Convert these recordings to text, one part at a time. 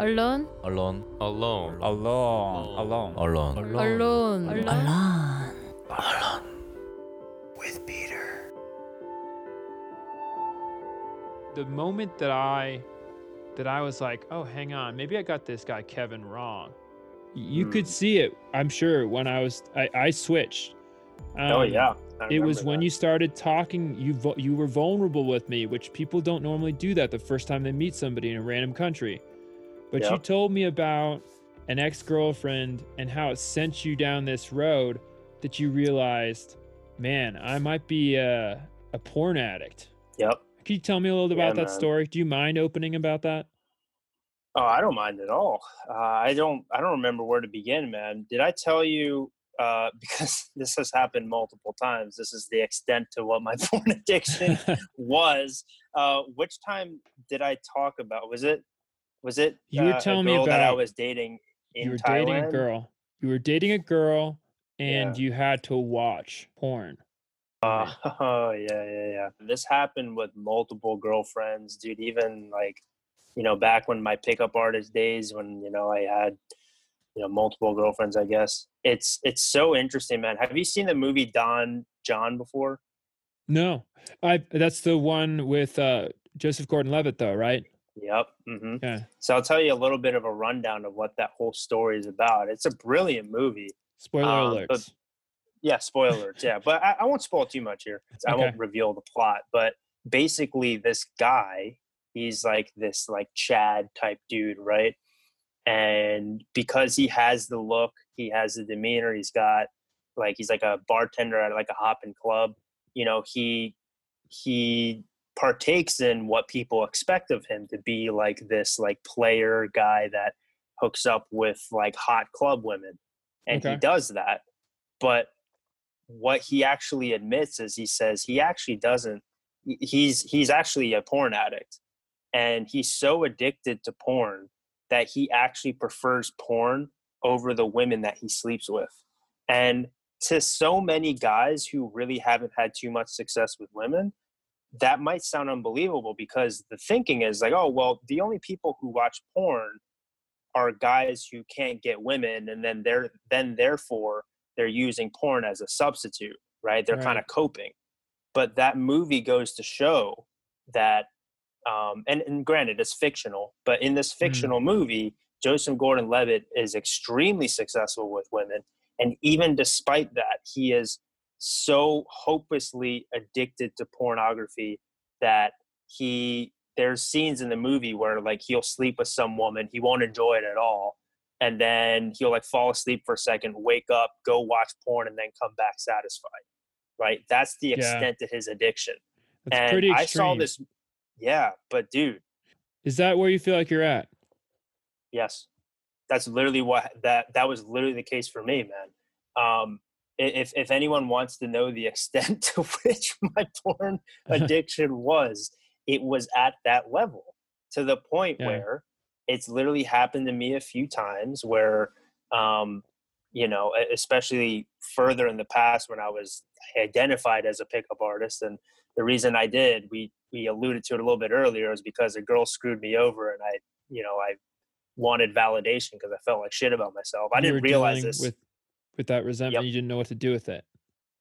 Alone? Alone. Alone. Alone. Alone. Alone. Alone. Alone. With Peter. The moment that I that I was like, oh, hang on, maybe I got this guy Kevin wrong. You could see it, I'm sure, when I was I, I switched. oh Um, yeah. It was remember when that. you started talking, you vo- you were vulnerable with me, which people don't normally do that the first time they meet somebody in a random country. But you told me about an ex-girlfriend and how it sent you down this road that you realized, man, I might be a, a porn addict. Yep. Can you tell me a little Yeah, about that man. story? Do you mind opening about that? Oh, I don't mind at all. Uh, I don't. I don't remember where to begin, man. Did I tell you? Uh, because this has happened multiple times. This is the extent to what my porn addiction was. Uh, which time did I talk about? Was it? Was it? You were uh, a telling me about that I was dating in you were Thailand. dating a girl. You were dating a girl and Yeah. you had to watch porn. Uh, oh yeah, yeah, yeah. This happened with multiple girlfriends, dude. Even like, you know, back when my pickup artist days, when you know I had, you know, multiple girlfriends. I guess it's it's so interesting, man. Have you seen the movie Don Jon before? No, I. That's the one with uh, Joseph Gordon-Levitt, though, right? Yep. hmm Yeah. So I'll tell you a little bit of a rundown of what that whole story is about. It's a brilliant movie. Spoiler Um, alerts. but- Yeah, spoilers. yeah, but I, I won't spoil too much here. I Okay. won't reveal the plot. But basically, this guy, he's like this like Chad type dude, right? And because he has the look, he has the demeanor, he's got like he's like a bartender at like a hopping club. You know, he he partakes in what people expect of him to be like this like player guy that hooks up with like hot club women. And he does that but what he actually admits is he says he actually doesn't he's he's actually a porn addict. And he's so addicted to porn that he actually prefers porn over the women that he sleeps with. And to so many guys who really haven't had too much success with women that might sound unbelievable because the thinking is like oh well the only people who watch porn are guys who can't get women and then they're then therefore they're using porn as a substitute right? They're kind of coping. But that movie goes to show that um and, and granted it's fictional but in this fictional movie joseph gordon-levitt is extremely successful with women and even despite that he is so hopelessly addicted to pornography that he there's scenes in the movie where like he'll sleep with some woman he won't enjoy it at all and then he'll like fall asleep for a second wake up go watch porn and then come back satisfied right that's the Yeah. extent of his addiction That's and pretty i extreme. saw this yeah but dude Is that where you feel like you're at? Yes, that's literally what that that was literally the case for me, man. Um, i- if if anyone wants to know the extent to which my porn addiction was, it was at that level to the point Yeah. where it's literally happened to me a few times where um you know especially further in the past when i was identified as a pickup artist and the reason i did we we alluded to it a little bit earlier is because a girl screwed me over and i you know i wanted validation because i felt like shit about myself i You didn't realize this with with that resentment. Yep. You didn't know what to do with it.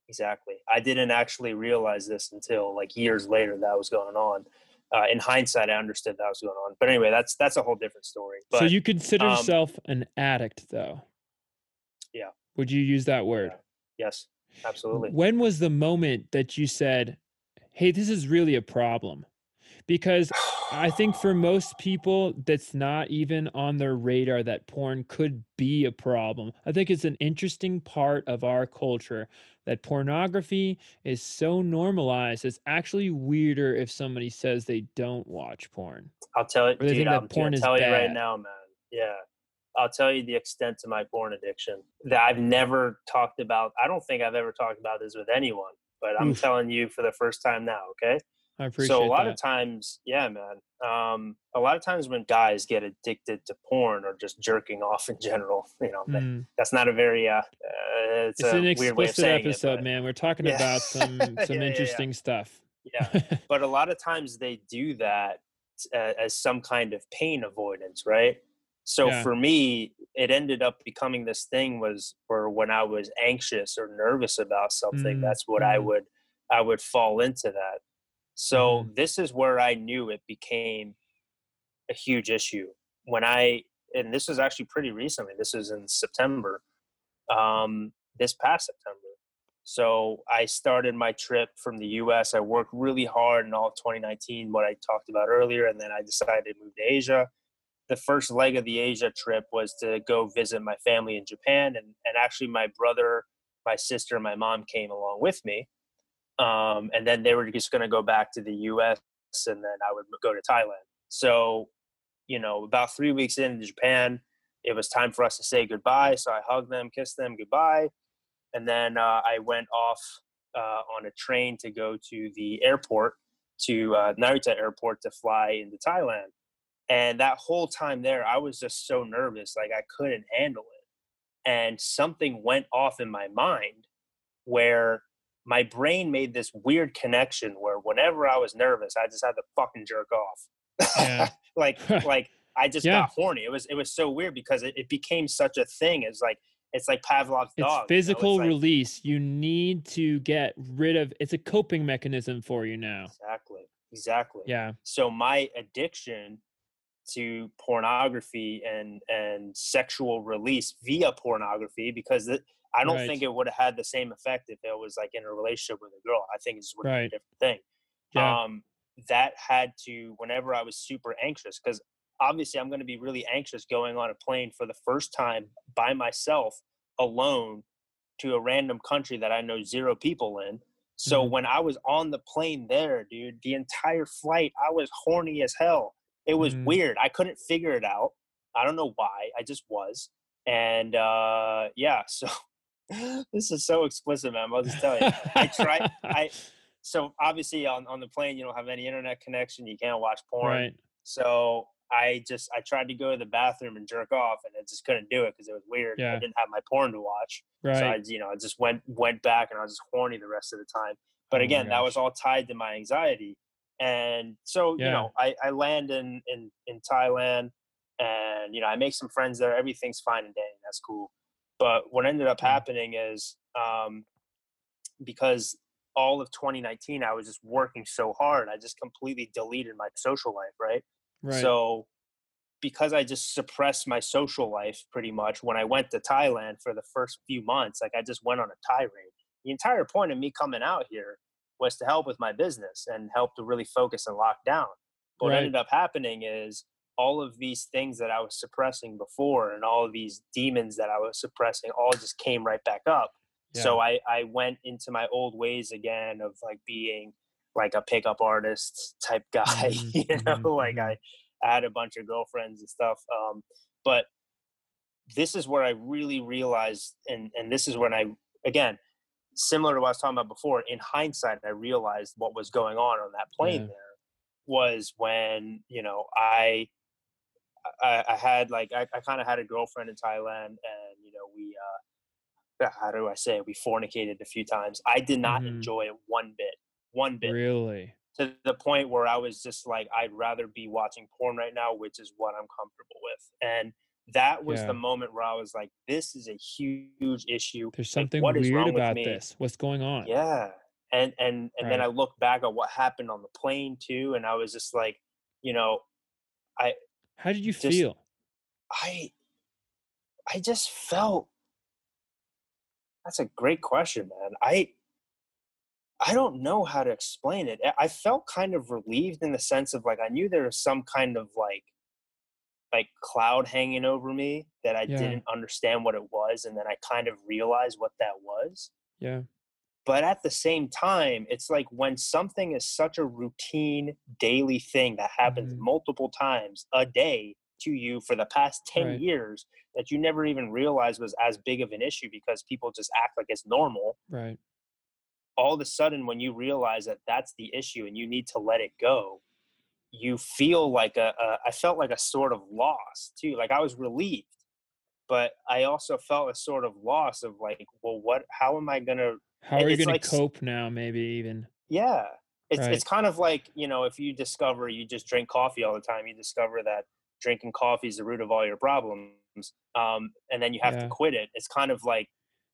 Exactly. I didn't actually realize this until like years later that was going on. Uh, in hindsight, I understood that was going on. But anyway, that's that's a whole different story. But so you consider um, yourself an addict, though. Yeah. Would you use that word? yes, absolutely. When was the moment that you said, "Hey, this is really a problem"? Because I think for most people, that's not even on their radar that porn could be a problem. I think it's an interesting part of our culture that pornography is so normalized. It's actually weirder if somebody says they don't watch porn. I'll tell you, dude, I'm porn tell you right now, man. Yeah, I'll tell you the extent to my porn addiction that I've never talked about. I don't think I've ever talked about this with anyone, but I'm Oof. telling you for the first time now. Okay. I appreciate so a lot that. of times yeah man um, a lot of times when guys get addicted to porn or just jerking off in general you know that- Mm. that's not a very uh, uh it's, It's a an weird way of explicit episode, it, but, man. We're talking Yeah. about some Yeah, some yeah, yeah. interesting stuff. yeah but a lot of times they do that uh, as some kind of pain avoidance right So Yeah. for me, it ended up becoming this thing was for when I was anxious or nervous about something, Mm, that's what I mm. would I would fall into that. So Mhm. this is where I knew it became a huge issue when I and this was actually pretty recently. This was in September, um, this past September. So I started my trip from the U.S. I worked really hard in all of 2019, what I talked about earlier, and then I decided to move to Asia. The first leg of the Asia trip was to go visit my family in Japan, and and actually my brother, my sister, and my mom came along with me. Um, and then they were just going to go back to the U.S. and then I would go to Thailand. So, you know, about three weeks into Japan, it was time for us to say goodbye. So I hugged them, kissed them goodbye, and then uh, I went off uh, on a train to go to the airport to uh, Narita Airport to fly into Thailand. And that whole time there, I was just so nervous, like I couldn't handle it. And something went off in my mind where my brain made this weird connection where whenever I was nervous, I just had to fucking jerk off. Yeah. like, like I just Yeah. got horny. It was, it was so weird because it, it became such a thing. It's like, it's like Pavlov's It's dog. you know? physical It's like- release. You need to get rid of it's a coping mechanism for you now. Exactly. Exactly. Yeah. So my addiction to pornography and and sexual release via pornography because it, I don't Right. think it would have had the same effect if it was like in a relationship with a girl. I think it's been a different thing. Yeah. Um, that had to whenever I was super anxious because obviously I'm going to be really anxious going on a plane for the first time by myself alone to a random country that I know zero people in. So Mhm. when I was on the plane there, dude, the entire flight I was horny as hell. It was Mm. weird. I couldn't figure it out. I don't know why. I just was. And uh yeah, so this is so explicit, man. I'll just tell you. I try I so obviously on, on the plane you don't have any internet connection, you can't watch porn. right. So I just I tried to go to the bathroom and jerk off, and I just couldn't do it because it was weird. Yeah. I didn't have my porn to watch, Right. so I you know I just went went back, and I was just horny the rest of the time. But Oh again, that was all tied to my anxiety, and so you know I I land in in in Thailand, and you know I make some friends there. Everything's fine and dandy. That's cool. But what ended up happening is um, because all of 2019 I was just working so hard, I just completely deleted my social life, right? right. So because I just suppressed my social life pretty much when I went to Thailand for the first few months, like I just went on a tirade. The entire point of me coming out here was to help with my business and help to really focus and lock down. But What Right. ended up happening is all of these things that I was suppressing before and all of these demons that I was suppressing all just came right back up. So I, I went into my old ways again of like being like a pickup artist type guy, Mhm, you know, mhm, like. I, I had a bunch of girlfriends and stuff. Um, but this is where I really realized, and, and this is when I, again, similar to what I was talking about before, in hindsight, I realized what was going on on that plane Yeah. there was when, you know, I, I, I had like, I, I kind of had a girlfriend in Thailand and, you know, we, uh, how do I say it? We fornicated a few times. I did not Mhm. enjoy it one bit, one bit Really. to the point where I was just like, I'd rather be watching porn right now, which is what I'm comfortable with. And that was Yeah. the moment where I was like, this is a huge issue. There's Like, something wrong weird about me? this. What's going on? Yeah. And and and then I Right. look back at what happened on the plane too, and I was just like, you know, How did you Just- feel? I I just felt that's a great question, man. I I don't know how to explain it. I- felt kind of relieved in the sense of like I knew there was some kind of like like cloud hanging over me that I Yeah. didn't understand what it was and then I kind of realized what that was. Yeah. But at the same time, it's like when something is such a routine daily thing that happens Mhm. multiple times a day to you for the past 10 Right. years that you never even realized was as big of an issue because people just act like it's normal. Right. All of a sudden, when you realize that that's the issue and you need to let it go, you feel like a, a I felt like a sort of loss too. Like I was relieved, but I also felt a sort of loss of like, well, what, how am I going to How are you going like to cope now? Maybe even. Yeah. It's Right. it's kind of like, you know, if you discover you just drink coffee all the time, you discover that drinking coffee is the root of all your problems um, and then you have Yeah. to quit it it's kind of like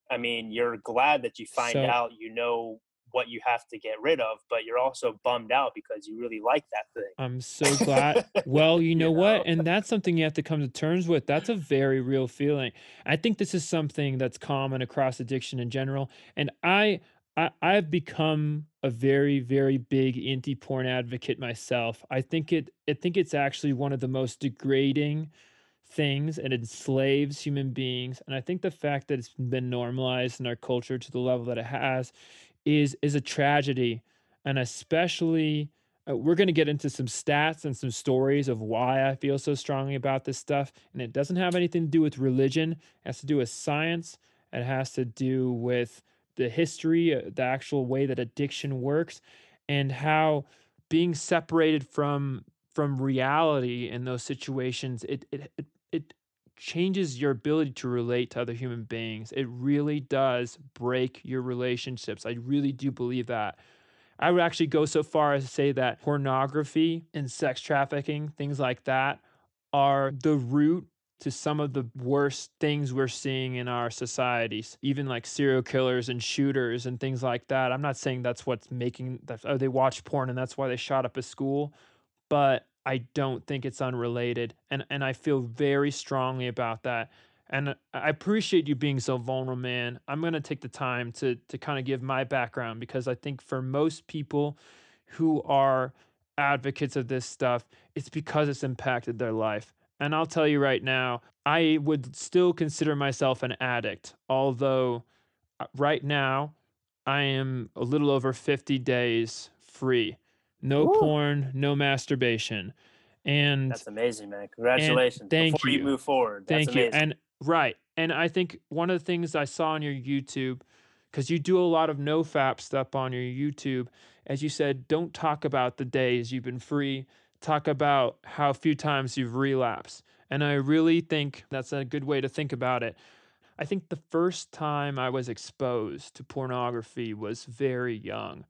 i mean you're glad that you find So- out you know what you have to get rid of but you're also bummed out because you really like that thing I'm so glad. Well, you know You what? know? And that's something you have to come to terms with. That's a very real feeling. I think this is something that's common across addiction in general. And I, I I've become a very, very big anti-porn advocate myself. I think it I think it's actually one of the most degrading things and enslaves human beings. And I think the fact that it's been normalized in our culture to the level that it has is is a tragedy. And especially uh, we're going to get into some stats and some stories of why I feel so strongly about this stuff. And it doesn't have anything to do with religion, it has to do with science, it has to do with the history, uh, the actual way that addiction works, and how being separated from from reality in those situations it it it, it changes your ability to relate to other human beings. It really does break your relationships. I really do believe that. I would actually go so far as to say that pornography and sex trafficking, things like that, are the root to some of the worst things we're seeing in our societies, even like serial killers and shooters and things like that. I'm not saying that's what's making that, oh, they watch porn and that's why they shot up a school, but I don't think it's unrelated. And, and I feel very strongly about that. And I appreciate you being so vulnerable, man. I'm gonna take the time to to kind of give my background because I think for most people who are advocates of this stuff, it's because it's impacted their life. And I'll tell you right now, I would still consider myself an addict, although uh, right now I am a little over 50 days free. No Woo. porn, no masturbation. And that's amazing man congratulations thank before you. you. move forward that's Thank you. And right. And I think one of the things I saw on your YouTube, because you do a lot of no fap stuff on your YouTube, as you said, don't talk about the days you've been free. Talk about how few times you've relapsed. And I really think that's a good way to think about it. I think the first time I was exposed to pornography was very young.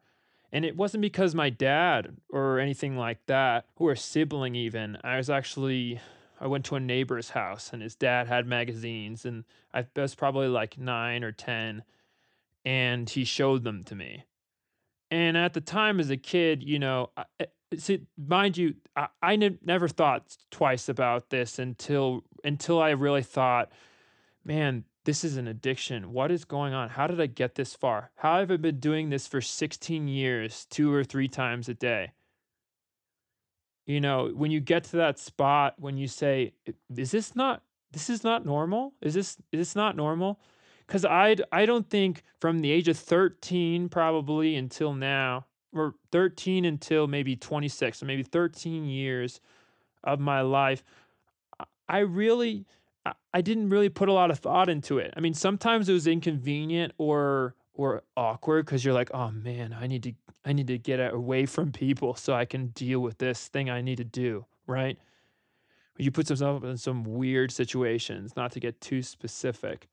And it wasn't because my dad or anything like that, or a sibling even. I was actually I went to a neighbor's house and his dad had magazines and I was probably like 9 or 10 and he showed them to me. And at the time as a kid, you know, I, I- see, mind you, I, I ne- never thought twice about this until until I really thought, man, this is an addiction. What is going on? How did I get this far? How have I been doing this for 16 years, two or three times a day? you know when you get to that spot when you say is this not this is not normal is this is this not normal because i i don't think from the age of 13 probably until now or 13 until maybe 26 or maybe 13 years of my life i really I- didn't really put a lot of thought into it i mean sometimes it was inconvenient or or awkward because you're like oh man i need to I need to get away from people so I can deal with this thing I need to do, right? You put yourself in some weird situations, not to get too specific,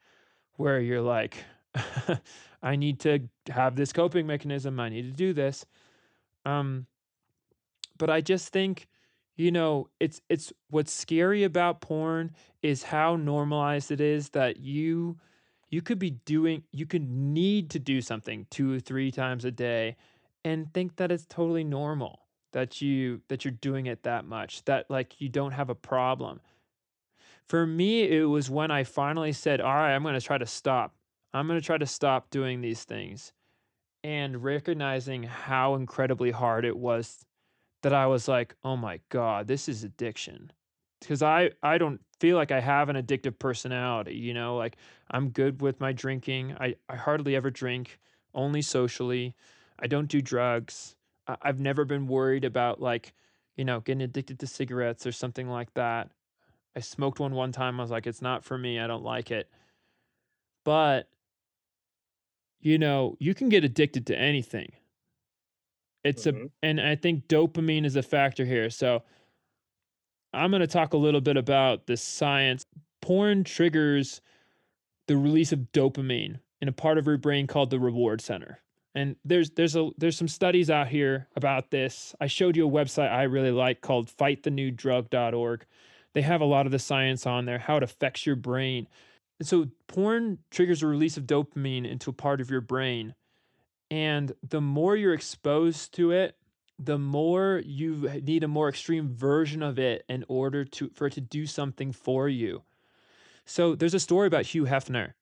where you're like, I need to have this coping mechanism, I need to do this. Um, but I just think, you know, it's it's what's scary about porn is how normalized it is that you you could be doing you could need to do something two or three times a day and think that it's totally normal that you that you're doing it that much that like you don't have a problem. For me it was when i finally said all right i'm going to try to stop. I'm going to try to stop doing these things and recognizing how incredibly hard it was that i was like oh my god this is addiction because i i don't feel like i have an addictive personality you know like i'm good with my drinking i, I hardly ever drink only socially I don't do drugs. I- I've never been worried about like, you know, getting addicted to cigarettes or something like that. I smoked one one time. I was like, it's not for me. I don't like it. But, you know, you can get addicted to anything. It's Mhm. a, and I think dopamine is a factor here. So I'm going to talk a little bit about the science. Porn triggers the release of dopamine in a part of your brain called the reward center and there's there's a there's some studies out here about this i showed you a website i really like called fightthenewdrug.org They have a lot of the science on there, how it affects your brain. And so porn triggers a release of dopamine into a part of your brain. And the more you're exposed to it, the more you need a more extreme version of it in order to for it to do something for you. So there's a story about Hugh Hefner,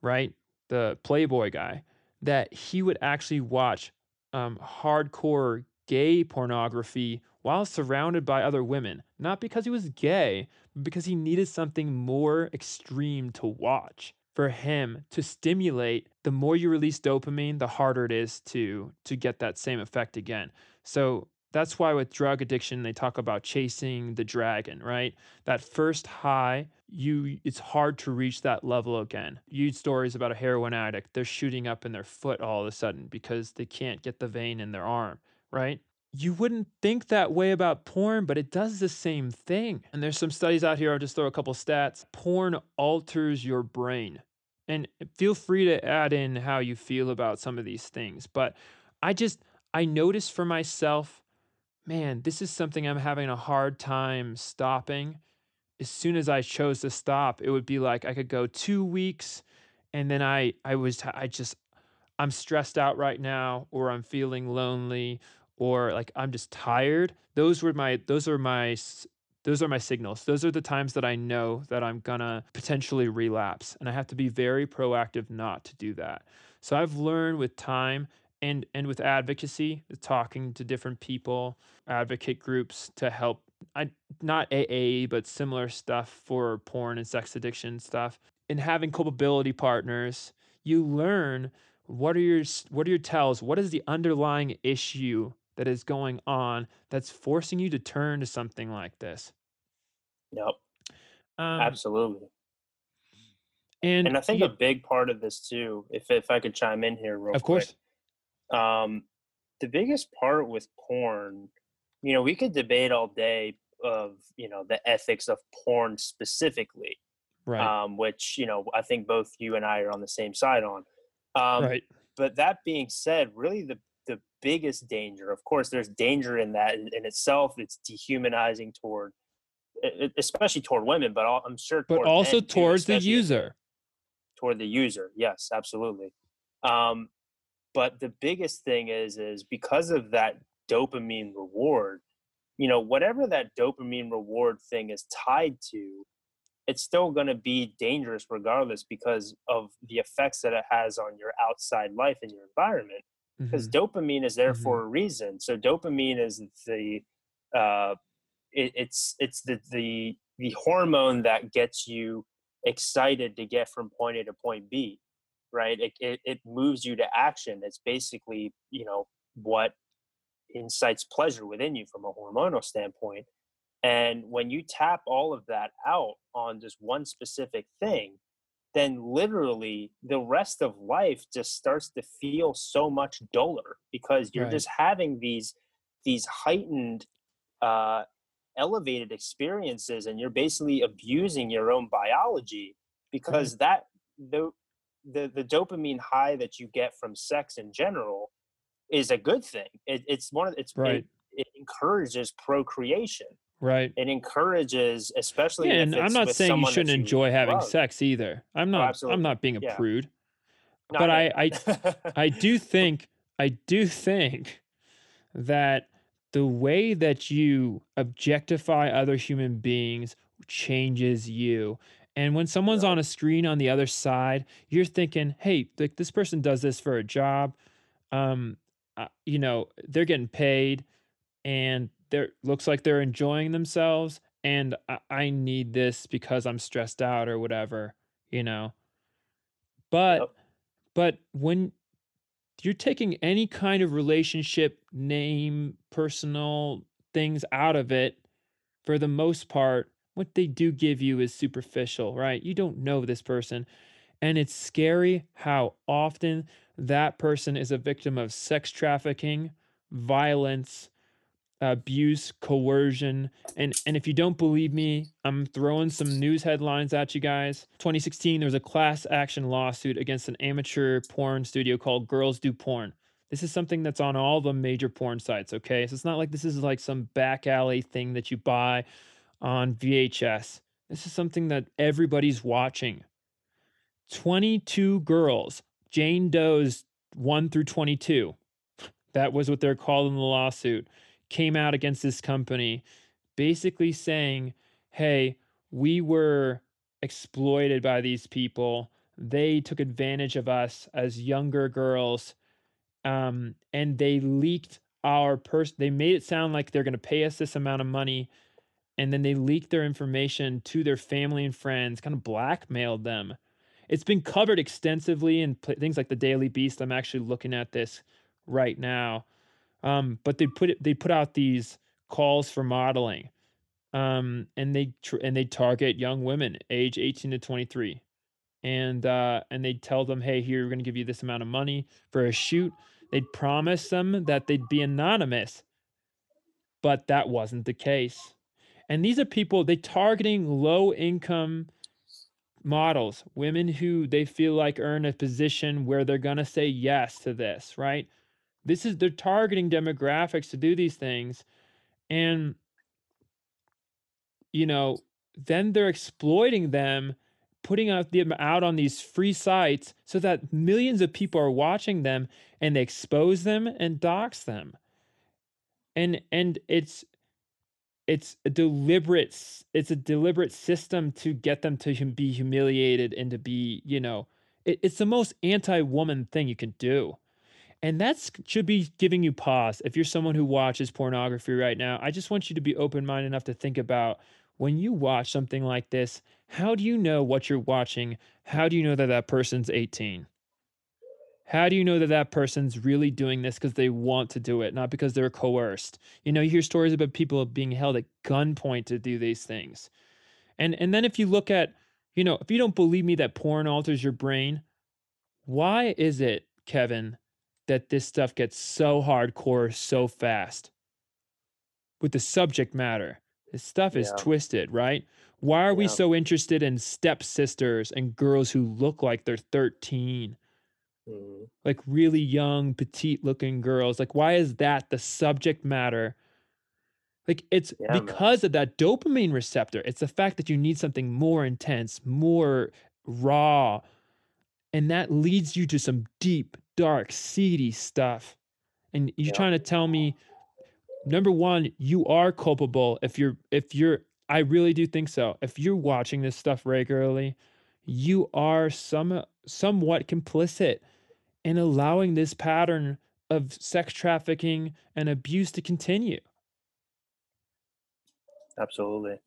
right? The Playboy guy, that he would actually watch um, hardcore gay pornography while surrounded by other women, not because he was gay, but because he needed something more extreme to watch for him to stimulate the more you release dopamine the harder it is to to get that same effect again. So that's why with drug addiction they talk about chasing the dragon right? That first high you it's hard to reach that level again. You stories about a heroin addict they're shooting up in their foot all of a sudden because they can't get the vein in their arm right you wouldn't think that way about porn, but it does the same thing. And there's some studies out here. I'll just throw a couple stats. Porn alters your brain. And feel free to add in how you feel about some of these things. But I just, I noticed for myself, man, this is something I'm having a hard time stopping. As soon as I chose to stop, it would be like I could go two weeks and then I, I was, I just, I'm stressed out right now, or I'm feeling lonely, or like I'm just tired, those were my those are my those are my signals. Those are the times that I know that I'm gonna potentially relapse, and I have to be very proactive not to do that. So I've learned with time and and with advocacy, talking to different people, advocate groups to help. I not AA, but similar stuff for porn and sex addiction stuff, and having culpability partners. You learn what are your what are your tells. What is the underlying issue that is going on that's forcing you to turn to something like this. Yep. Um, Absolutely. And, and I think a big part of this too, if if I could chime in here real of quick. course. Um, the biggest part with porn, you know, we could debate all day of you know the ethics of porn specifically, right? Um, which you know I think both you and I are on the same side on. Um, right. But that being said, really the biggest danger. Of course, there's danger in that in itself. It's dehumanizing toward, especially toward women, but I'm sure. But also towards too, the user. Toward the user, yes, absolutely. Um, but the biggest thing is, is because of that dopamine reward. You know, whatever that dopamine reward thing is tied to, it's still going to be dangerous regardless because of the effects that it has on your outside life and your environment because mm-hmm. dopamine is there mm-hmm. for a reason. So dopamine is the uh, it, it's it's the the the hormone that gets you excited to get from point A to point B, right? It, it, it moves you to action. It's basically you know what incites pleasure within you from a hormonal standpoint. And when you tap all of that out on just one specific thing, then literally the rest of life just starts to feel so much duller because you're right. just having these these heightened uh, elevated experiences and you're basically abusing your own biology because right. that the, the the dopamine high that you get from sex in general is a good thing it, it's one of it's right. it, it encourages procreation Right. It encourages, especially. Yeah, and I'm not saying you shouldn't enjoy having love. sex either. I'm not. Oh, I'm not being a yeah. prude. Not but I, I, I do think, I do think that the way that you objectify other human beings changes you. And when someone's on a screen on the other side, you're thinking, "Hey, like this person does this for a job. Um, uh, you know, they're getting paid, and they're looks like they're enjoying themselves and I, I need this because I'm stressed out or whatever, you know. But yep. but when you're taking any kind of relationship name, personal things out of it, for the most part, what they do give you is superficial, right? You don't know this person. And it's scary how often that person is a victim of sex trafficking, violence, abuse, coercion. And and if you don't believe me, I'm throwing some news headlines at you guys. 2016, there was a class action lawsuit against an amateur porn studio called Girls Do Porn. This is something that's on all the major porn sites, okay? So it's not like this is like some back alley thing that you buy on VHS. This is something that everybody's watching. 22 girls, Jane Doe's 1 through 22. That was what they're called in the lawsuit. Came out against this company basically saying, "Hey, we were exploited by these people. They took advantage of us as younger girls, um, and they leaked our person. They made it sound like they're going to pay us this amount of money, and then they leaked their information to their family and friends, kind of blackmailed them. It's been covered extensively in pl- things like the Daily Beast. I'm actually looking at this right now, um, but they put it, they put out these calls for modeling um, and they tr- and they target young women age 18 to 23 and uh, and they'd tell them hey here we're going to give you this amount of money for a shoot. They'd promise them that they'd be anonymous but that wasn't the case. And these are people they targeting low income models women who they feel like are in a position where they're going to say yes to this right this is they're targeting demographics to do these things and you know, then they're exploiting them, putting out them out on these free sites so that millions of people are watching them and they expose them and dox them. And and it's it's a deliberate it's a deliberate system to get them to be humiliated and to be, you know, it, it's the most anti-woman thing you can do. And that should be giving you pause. If you're someone who watches pornography right now, I just want you to be open minded enough to think about when you watch something like this, how do you know what you're watching? How do you know that that person's 18? How do you know that that person's really doing this because they want to do it, not because they're coerced? You know, you hear stories about people being held at gunpoint to do these things. And and then if you look at, you know, if you don't believe me that porn alters your brain, why is it, Kevin, that this stuff gets so hardcore so fast with the subject matter? This stuff is Yeah. twisted, right? Why are we so interested in stepsisters and girls who look like they're 13? Mhm. Like really young, petite looking girls. Like, why is that the subject matter? Like, it's Yeah, man. because of that dopamine receptor. It's the fact that you need something more intense, more raw. And that leads you to some deep, dark, seedy stuff. And you're Yeah. trying to tell me number one you are culpable if you're if you're i really do think so if you're watching this stuff regularly you are some somewhat complicit in allowing this pattern of sex trafficking and abuse to continue Absolutely.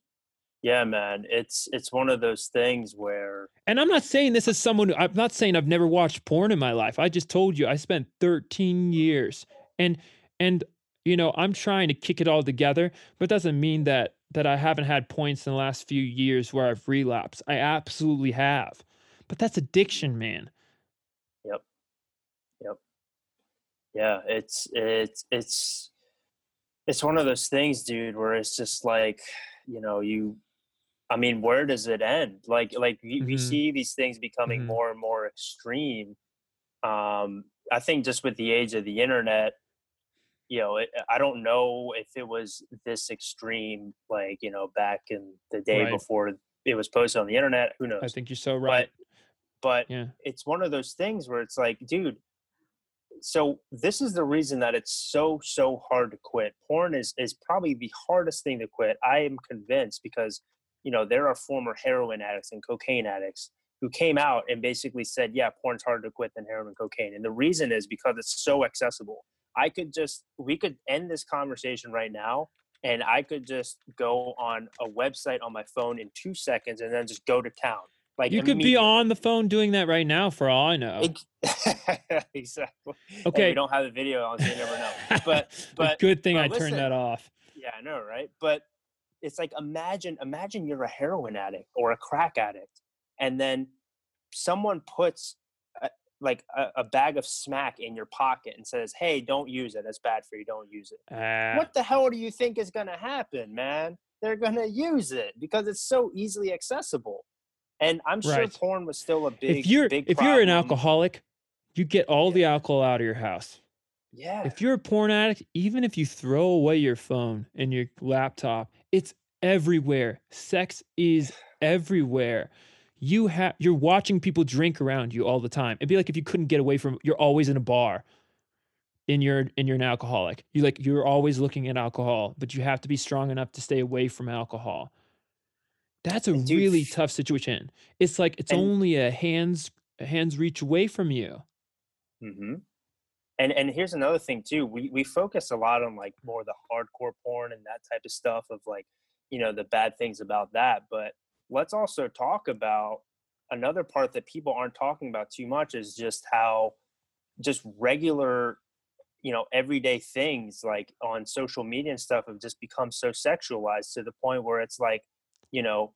Yeah, man. It's it's one of those things where and i'm not saying this is someone who, i'm not saying i've never watched porn in my life i just told you i spent 13 years and and you know i'm trying to kick it all together but doesn't mean that that i haven't had points in the last few years where i've relapsed i absolutely have but that's addiction man Yep. Yep. yeah, it's it's it's it's one of those things, dude, where it's just like, you know, you I mean, where does it end? Like like we, we Mhm. see these things becoming Mhm. more and more extreme. Um I think just with the age of the internet, you know, it, I don't know if it was this extreme, like you know, back in the day Right. before it was posted on the internet. Who knows? i think you're so right But, but yeah it's one of those things where it's like, dude, so this is the reason that it's so so hard to quit. Porn is is probably the hardest thing to quit. I am convinced because you know there are former heroin addicts and cocaine addicts who came out and basically said, yeah, porn's harder to quit than heroin and cocaine. And the reason is because it's so accessible. I could just we could end this conversation right now and I could just go on a website on my phone in 2 seconds and then just go to town. Like you could be on the phone doing that right now for all i know Ex- exactly. And okay we don't have the video on, so you never know. But but good thing but i listen. turned that off yeah, I know, right? But it's like imagine imagine you're a heroin addict or a crack addict, and then someone puts a, like a, a bag of smack in your pocket and says, "Hey, don't use it. It's bad for you. Don't use it." Ah, What the hell do you think is going to happen, man? They're going to use it because it's so easily accessible. And I'm sure Right. porn was still a big if you're big if you're an alcoholic you get all the alcohol out of your house yeah. if you're a porn addict even if you throw away your phone and your laptop it's everywhere. Sex is everywhere. You have you're watching people drink around you all the time. It'd be like if you couldn't get away from you're always in a bar and you're and you're an alcoholic. You like you're always looking at alcohol, but you have to be strong enough to stay away from alcohol. That's a dude, really tough situation. It's like it's And- only a hands a hands reach away from you. hmm And and here's another thing too. We we focus a lot on like more the hardcore porn and that type of stuff of like, you know, the bad things about that. But let's also talk about another part that people aren't talking about too much is just how just regular, you know, everyday things like on social media and stuff have just become so sexualized to the point where it's like, you know,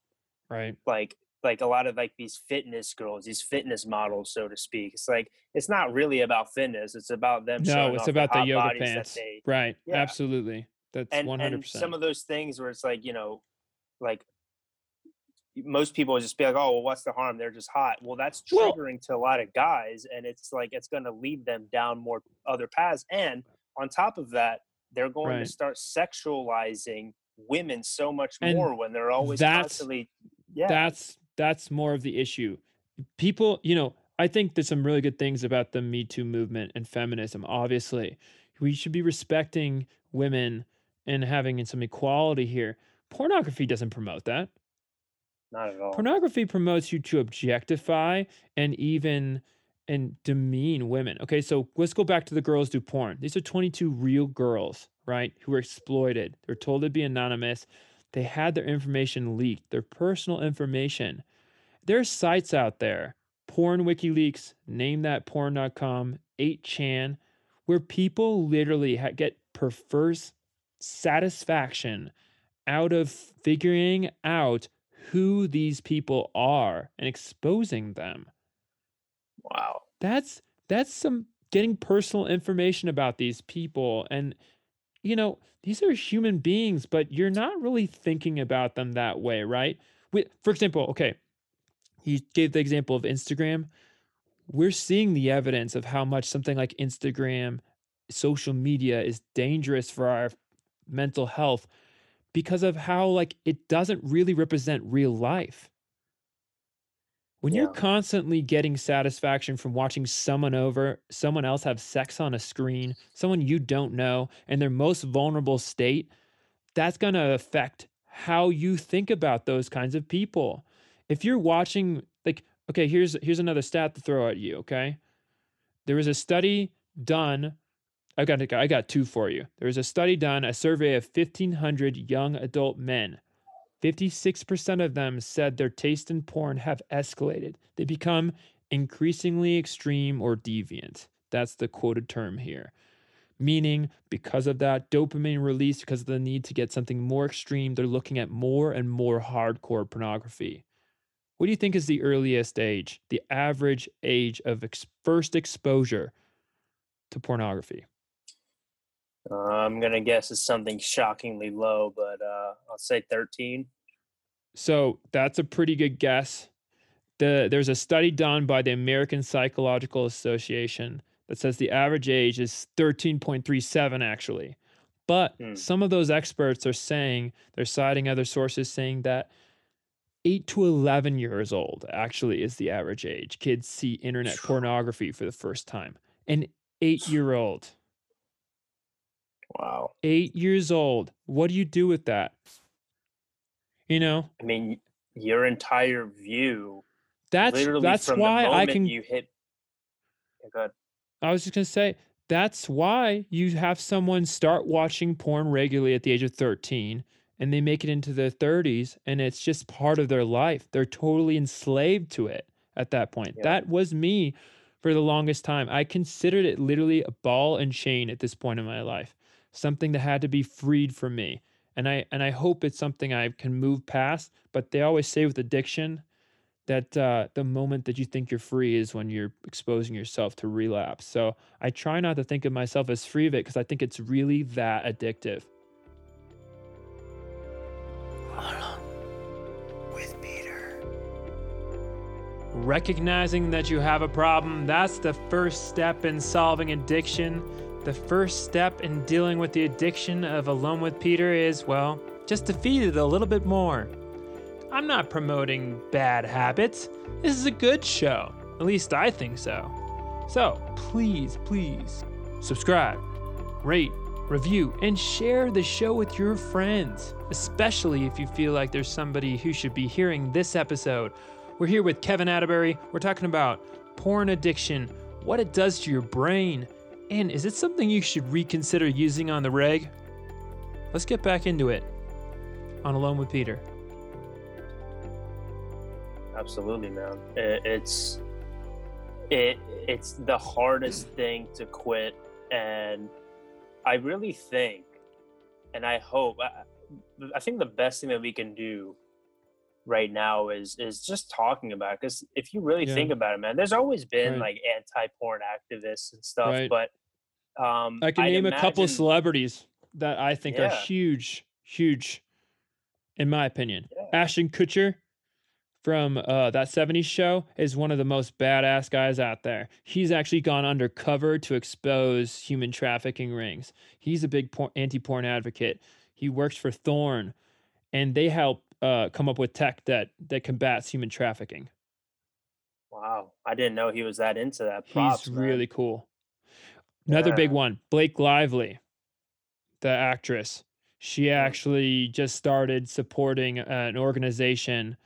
Right. like like a lot of like these fitness girls, these fitness models, so to speak. It's like it's not really about fitness. It's about them. No, it's off the about the hot yoga pants. they- Right. Yeah. Absolutely. That's one hundred and some of those things where it's like you know, like most people just be like, oh, well, what's the harm? They're just hot. Well, that's Well- triggering to a lot of guys, and it's like it's going to lead them down more other paths. And on top of that, they're going Right. to start sexualizing women so much And more when they're always that's- constantly. Yeah. That's that's more of the issue. People, you know, I think there's some really good things about the Me Too movement and feminism. Obviously, we should be respecting women and having some equality here. Pornography doesn't promote that. not at all. Pornography promotes you to objectify and even and demean women. Okay, so let's go back to the girls do porn. These are 22 real girls, right, who were exploited. They're told to be anonymous. They had their information leaked, their personal information. There's sites out there, Porn WikiLeaks, name that porn.com, 8chan, where people literally ha- get perverse satisfaction out of figuring out who these people are and exposing them. Wow. That's that's some getting personal information about these people and you know, these are human beings, but you're not really thinking about them that way, right? Wi- For example, okay, he gave the example of Instagram. We're seeing the evidence of how much something like Instagram, social media is dangerous for our mental health because of how like it doesn't really represent real life. When you're constantly getting satisfaction from watching someone over someone else have sex on a screen, someone you don't know, in their most vulnerable state, that's going to affect how you think about those kinds of people. If you're watching like okay, here's here's another stat to throw at you, okay? There was a study done I got I got two for you. There was a study done, a survey of 1500 young adult men. 56% of them said their taste in porn have escalated. They become increasingly extreme or deviant. That's the quoted term here. Meaning, because of that dopamine release, because of the need to get something more extreme, they're looking at more and more hardcore pornography. What do you think is the earliest age, the average age of ex- first exposure to pornography? Uh, I'm gonna guess it's something shockingly low, but uh, I'll say 13. So that's a pretty good guess. The, there's a study done by the American Psychological Association that says the average age is 13.37, actually. But Hmm. some of those experts are saying, they're citing other sources saying that 8 to 11 years old actually is the average age. Kids see internet pornography for the first time. An eight year old, Wow. eight years old, what do you do with that? You know, I mean, your entire view, that's that's from why I can you hit. Yeah. I was just gonna say that's why you have someone start watching porn regularly at the age of 13 and they make it into their 30s and it's just part of their life. They're totally enslaved to it at that point. Yeah. That was me for the longest time. I considered it literally a ball and chain at this point in my life. Something that had to be freed from me. And I and I hope it's something I can move past, but they always say with addiction that uh, the moment that you think you're free is when you're exposing yourself to relapse. So I try not to think of myself as free of it because I think it's really that addictive. with Peter. Recognizing that you have a problem, that's the first step in solving addiction. The first step in dealing with the addiction of Alone with Peter is, well, just to feed it a little bit more. I'm not promoting bad habits. This is a good show. At least I think so. So please, please subscribe, rate, review, and share the show with your friends, especially if you feel like there's somebody who should be hearing this episode. We're here with Kevin Attebery. We're talking about porn addiction, what it does to your brain, and is it something you should reconsider using on the reg? Let's get back into it on Alone with Peter. Absolutely, man. It's it it's the hardest thing to quit and I really think, and I hope, I, I think the best thing that we can do right now is is just talking about. Because if you really yeah. think about it, man, there's always been right. like anti-porn activists and stuff, right. but um, I can I'd name imagine, a couple of celebrities that I think yeah. are huge, huge, in my opinion. Yeah. Ashton Kutcher from uh, that 70s show is one of the most badass guys out there. He's actually gone undercover to expose human trafficking rings. He's a big por- anti porn advocate. He works for Thorn, and they help uh, come up with tech that, that combats human trafficking. Wow. I didn't know he was that into that. Props, He's man. really cool. Another yeah. big one Blake Lively, the actress. She actually just started supporting an organization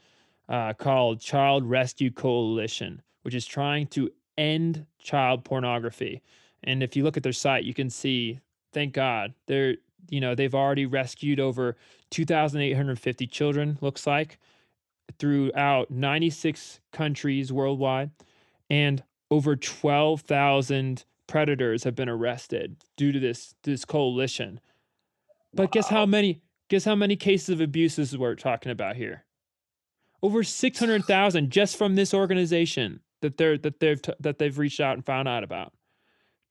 uh, called Child Rescue Coalition, which is trying to end child pornography. And if you look at their site, you can see, thank God, they're you know they've already rescued over 2,850 children. Looks like throughout 96 countries worldwide, and over 12,000 predators have been arrested due to this this coalition. But wow. guess how many guess how many cases of abuses we're talking about here? Over 600,000 just from this organization that they're that they've t- that they've reached out and found out about.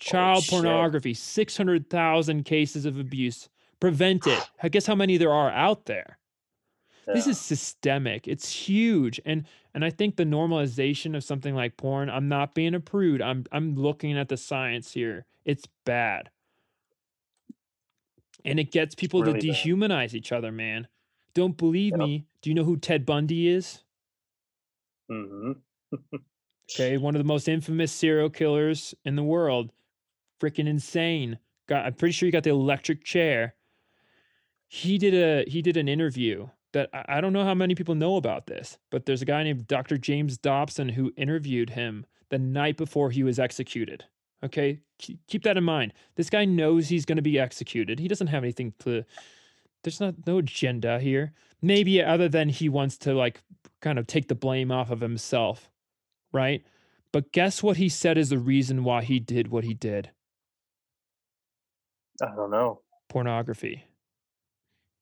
Child oh, pornography, 600,000 cases of abuse prevented. I guess how many there are out there. Yeah. This is systemic. It's huge. And and I think the normalization of something like porn, I'm not being a prude. I'm I'm looking at the science here. It's bad. And it gets people really to dehumanize bad. each other, man. Don't believe me? Do you know who Ted Bundy is? Mm-hmm. okay, one of the most infamous serial killers in the world. Freaking insane. Got I'm pretty sure he got the electric chair. He did a he did an interview that I, I don't know how many people know about this, but there's a guy named Dr. James Dobson who interviewed him the night before he was executed. Okay, keep that in mind. This guy knows he's going to be executed. He doesn't have anything to there's not no agenda here. Maybe other than he wants to like kind of take the blame off of himself, right? But guess what he said is the reason why he did what he did? I don't know. Pornography.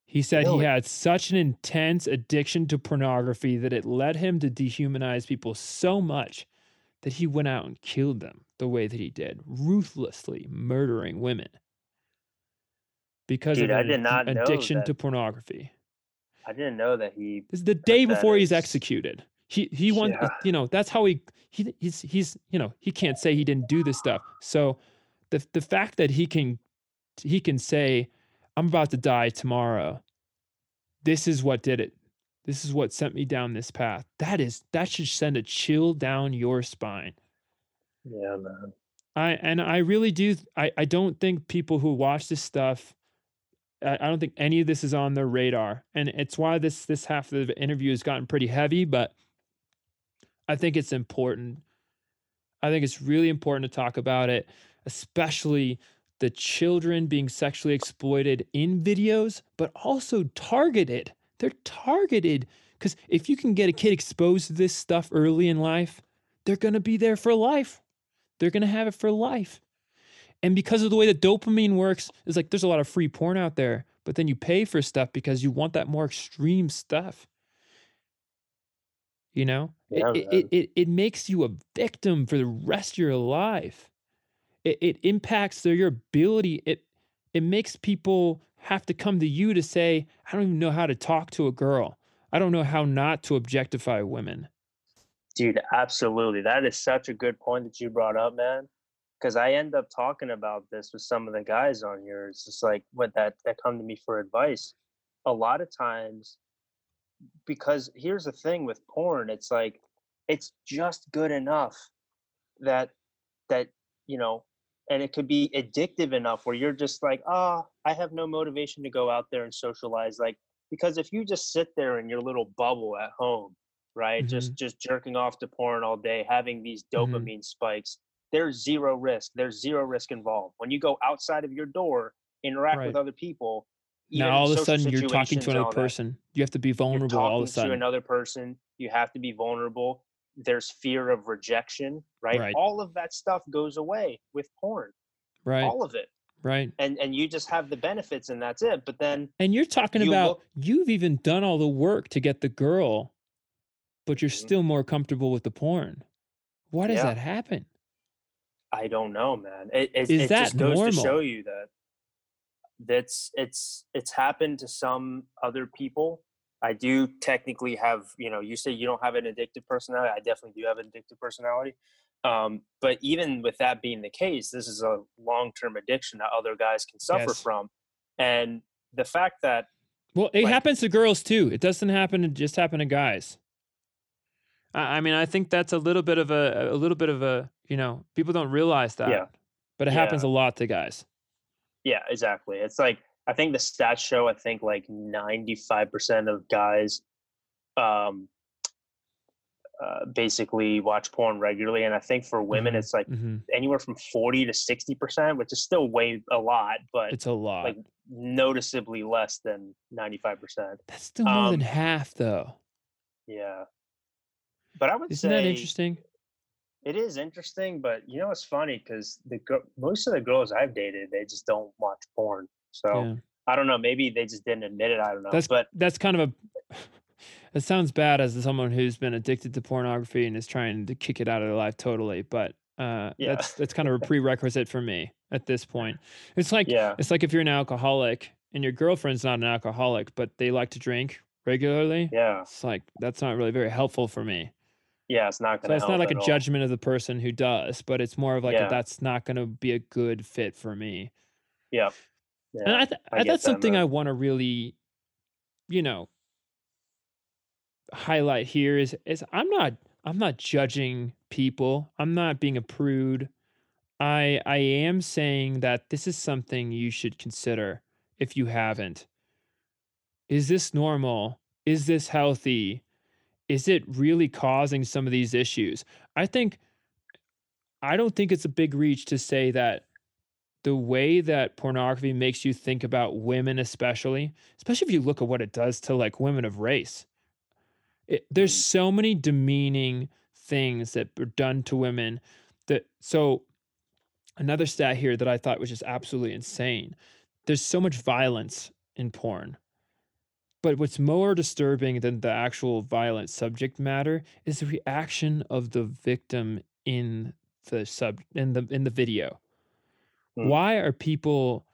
He said really? he had such an intense addiction to pornography that it led him to dehumanize people so much that he went out and killed them the way that he did, ruthlessly murdering women because Dude, of an addiction to pornography. I didn't know that he. This is the day before he's executed. He he wants yeah. you know that's how he he he's he's you know he can't say he didn't do this stuff. So the the fact that he can he can say I'm about to die tomorrow. This is what did it. This is what sent me down this path. That is that should send a chill down your spine. Yeah, man. I and I really do I I don't think people who watch this stuff I don't think any of this is on their radar, and it's why this this half of the interview has gotten pretty heavy. But I think it's important. I think it's really important to talk about it, especially the children being sexually exploited in videos, but also targeted. They're targeted because if you can get a kid exposed to this stuff early in life, they're going to be there for life. They're going to have it for life. And because of the way that dopamine works, it's like there's a lot of free porn out there, but then you pay for stuff because you want that more extreme stuff. You know, yeah, it, it, it, it, makes you a victim for the rest of your life. It, it impacts their, your ability. It, it makes people have to come to you to say, I don't even know how to talk to a girl. I don't know how not to objectify women. Dude, absolutely. That is such a good point that you brought up, man because I end up talking about this with some of the guys on here. It's just like what that that come to me for advice. a lot of times because here's the thing with porn it's like it's just good enough that that you know and it could be addictive enough where you're just like ah oh, i have no motivation to go out there and socialize like because if you just sit there in your little bubble at home right mm-hmm. just just jerking off to porn all day having these mm-hmm. dopamine mm-hmm. spikes there's zero risk there's zero risk involved when you go outside of your door interact right. with other people now all of a sudden you're talking to another person that, you have to be vulnerable all of a sudden to another person you have to be vulnerable there's fear of rejection right? right all of that stuff goes away with porn right all of it right and and you just have the benefits and that's it but then and you're talking you about look, you've even done all the work to get the girl but you're mm-hmm. still more comfortable with the porn why does yeah. that happen i don't know man it, it, Is it that just goes normal? to show you that that's it's it's happened to some other people i do technically have you know you say you don't have an addictive personality i definitely do have an addictive personality um, but even with that being the case this is a long-term addiction that other guys can suffer yes. from and the fact that well it like, happens to girls too it doesn't happen to just happen to guys I, I mean i think that's a little bit of a a little bit of a you know people don't realize that yeah. but it yeah. happens a lot to guys yeah, exactly. It's like I think the stats show I think like 95% of guys um uh, basically watch porn regularly and i think for women mm-hmm. it's like mm-hmm. anywhere from 40 to 60% which is still way a lot but it's a lot like noticeably less than 95% that's still more um, than half though yeah but i would isn't say that interesting it is interesting, but you know it's funny because the most of the girls I've dated they just don't watch porn. So yeah. I don't know. Maybe they just didn't admit it. I don't know. That's but that's kind of a. It sounds bad as someone who's been addicted to pornography and is trying to kick it out of their life totally, but uh, yeah. that's that's kind of a prerequisite for me at this point. It's like yeah. it's like if you're an alcoholic and your girlfriend's not an alcoholic, but they like to drink regularly. Yeah, it's like that's not really very helpful for me. Yeah, it's not going to. So it's not like a all. judgment of the person who does, but it's more of like yeah. a, that's not going to be a good fit for me. Yeah. Yeah and I, th- I that's something man. I want to really, you know, highlight here is is I'm not I'm not judging people. I'm not being a prude. I I am saying that this is something you should consider if you haven't. Is this normal? Is this healthy? is it really causing some of these issues? I think I don't think it's a big reach to say that the way that pornography makes you think about women especially, especially if you look at what it does to like women of race. It, there's mm. so many demeaning things that are done to women that so another stat here that I thought was just absolutely insane. There's so much violence in porn but what's more disturbing than the actual violent subject matter is the reaction of the victim in the sub in the in the video. Hmm. Why are people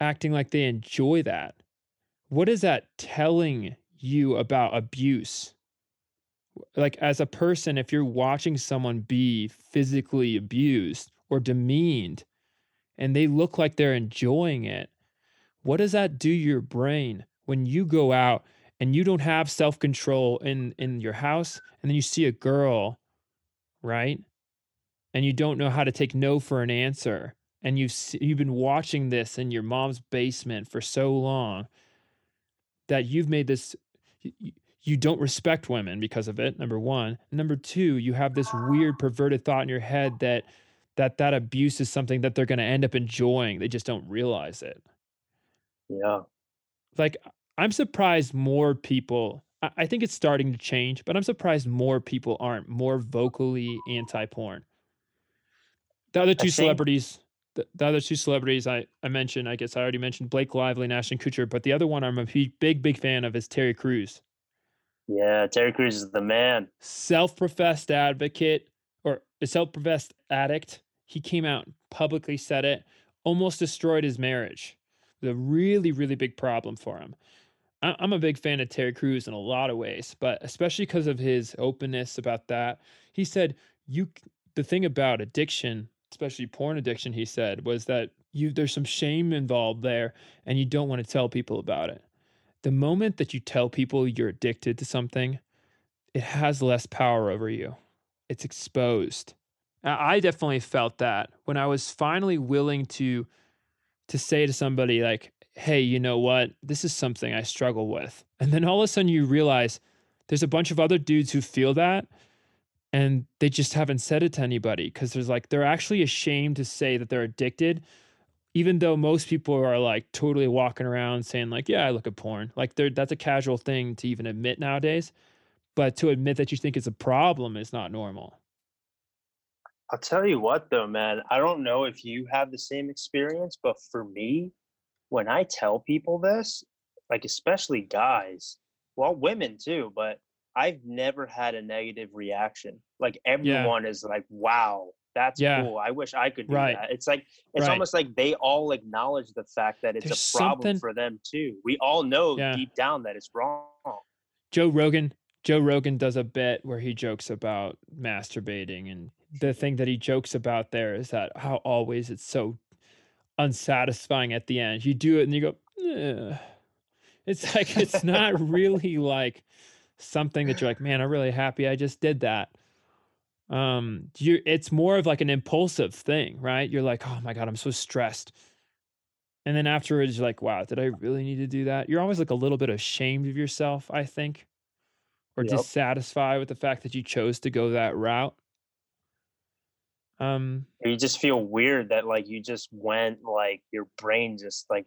acting like they enjoy that? What is that telling you about abuse? Like as a person if you're watching someone be physically abused or demeaned and they look like they're enjoying it, what does that do your brain? when you go out and you don't have self-control in in your house and then you see a girl right and you don't know how to take no for an answer and you've you've been watching this in your mom's basement for so long that you've made this you, you don't respect women because of it number 1 number 2 you have this weird perverted thought in your head that that that abuse is something that they're going to end up enjoying they just don't realize it yeah like I'm surprised more people. I think it's starting to change, but I'm surprised more people aren't more vocally anti-porn. The other two celebrities, the, the, other two celebrities I, I mentioned, I guess I already mentioned Blake Lively and Ashton Kutcher, but the other one I'm a big, big fan of is Terry Crews. Yeah, Terry Crews is the man. Self-professed advocate or a self-professed addict. He came out publicly said it, almost destroyed his marriage. The really, really big problem for him. I'm a big fan of Terry Crews in a lot of ways, but especially because of his openness about that. He said, "You, the thing about addiction, especially porn addiction, he said, was that you there's some shame involved there and you don't want to tell people about it. The moment that you tell people you're addicted to something, it has less power over you. It's exposed. I definitely felt that when I was finally willing to to say to somebody like, "Hey, you know what? This is something I struggle with." And then all of a sudden you realize there's a bunch of other dudes who feel that and they just haven't said it to anybody because there's like they're actually ashamed to say that they're addicted even though most people are like totally walking around saying like yeah i look at porn like they're that's a casual thing to even admit nowadays but to admit that you think it's a problem is not normal I'll tell you what though, man. I don't know if you have the same experience, but for me, when I tell people this, like especially guys, well, women too, but I've never had a negative reaction. Like everyone yeah. is like, "Wow, that's yeah. cool. I wish I could do right. that." It's like it's right. almost like they all acknowledge the fact that it's There's a problem something... for them too. We all know yeah. deep down that it's wrong. Joe Rogan, Joe Rogan does a bit where he jokes about masturbating and the thing that he jokes about there is that how always it's so unsatisfying at the end. You do it and you go, it's like it's not really like something that you're like, man, I'm really happy I just did that. Um, you it's more of like an impulsive thing, right? You're like, oh my god, I'm so stressed. And then afterwards, you're like, wow, did I really need to do that? You're always like a little bit ashamed of yourself, I think, or yep. dissatisfied with the fact that you chose to go that route. Um, you just feel weird that like you just went like your brain just like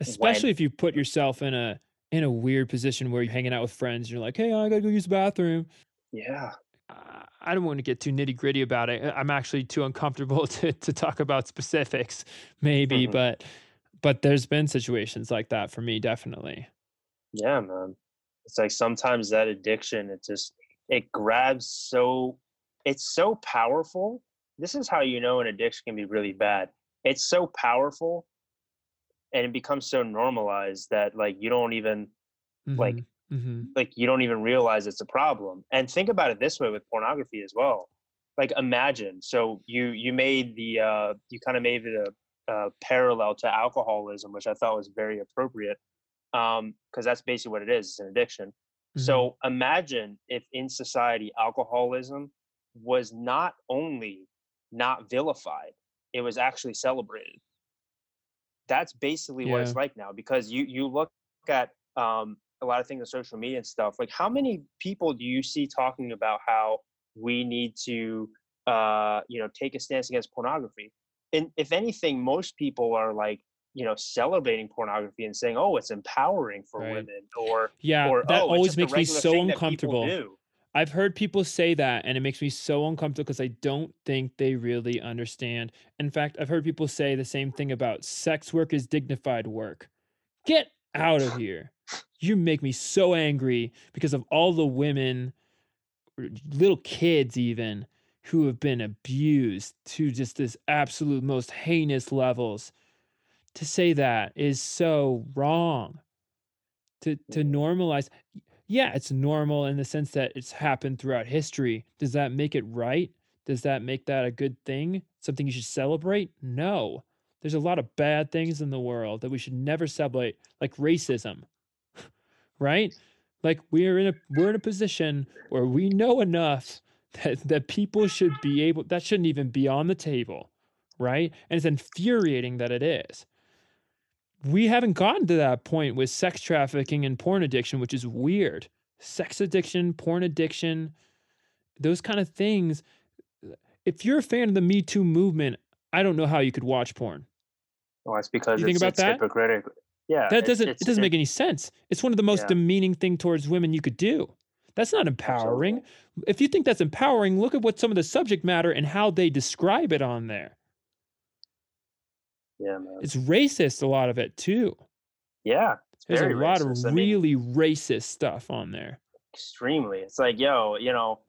especially went. if you put yourself in a in a weird position where you're hanging out with friends and you're like, "Hey, I got to go use the bathroom." Yeah. I don't want to get too nitty gritty about it. I'm actually too uncomfortable to to talk about specifics, maybe, mm-hmm. but but there's been situations like that for me, definitely. Yeah, man. It's like sometimes that addiction, it just it grabs so it's so powerful. This is how you know an addiction can be really bad. It's so powerful and it becomes so normalized that like you don't even mm-hmm. like mm-hmm. like you don't even realize it's a problem. And think about it this way with pornography as well. Like imagine, so you you made the uh you kind of made it a, a parallel to alcoholism, which I thought was very appropriate. Um, because that's basically what it is, it's an addiction. Mm-hmm. So imagine if in society alcoholism was not only not vilified, it was actually celebrated. That's basically yeah. what it's like now because you you look at um, a lot of things on social media and stuff. Like, how many people do you see talking about how we need to, uh, you know, take a stance against pornography? And if anything, most people are like, you know, celebrating pornography and saying, "Oh, it's empowering for right. women," or yeah, or, that oh, always makes me so uncomfortable. I've heard people say that, and it makes me so uncomfortable because I don't think they really understand. In fact, I've heard people say the same thing about sex work is dignified work. Get out of here. You make me so angry because of all the women, little kids even, who have been abused to just this absolute most heinous levels. To say that is so wrong. To to normalize yeah, it's normal in the sense that it's happened throughout history. Does that make it right? Does that make that a good thing? Something you should celebrate? No. There's a lot of bad things in the world that we should never celebrate, like racism. right? Like we're in a we're in a position where we know enough that that people should be able that shouldn't even be on the table, right? And it's infuriating that it is we haven't gotten to that point with sex trafficking and porn addiction, which is weird. Sex addiction, porn addiction, those kind of things. If you're a fan of the Me Too movement, I don't know how you could watch porn. Well, it's because you it's, think about that? hypocritical. Yeah, that doesn't it doesn't make any sense. It's one of the most yeah. demeaning thing towards women you could do. That's not empowering. Absolutely. If you think that's empowering, look at what some of the subject matter and how they describe it on there. Yeah, man. It's racist, a lot of it too. Yeah. There's a lot racist. of really mean, racist stuff on there. Extremely. It's like, yo, you know,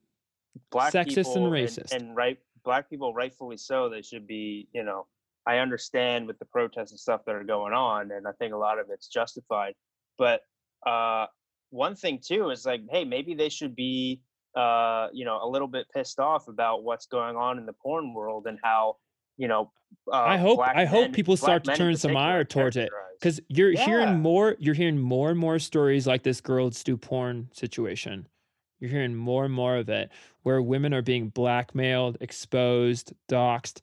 black sexist people and racist. And, and right black people rightfully so, they should be, you know, I understand with the protests and stuff that are going on, and I think a lot of it's justified. But uh one thing too is like, hey, maybe they should be uh, you know, a little bit pissed off about what's going on in the porn world and how you know, uh, I hope I hope men- people start to turn some ire towards it because you're Yeah. hearing more you're hearing more and more stories like this girls do porn situation. You're hearing more and more of it where women are being blackmailed, exposed, doxxed.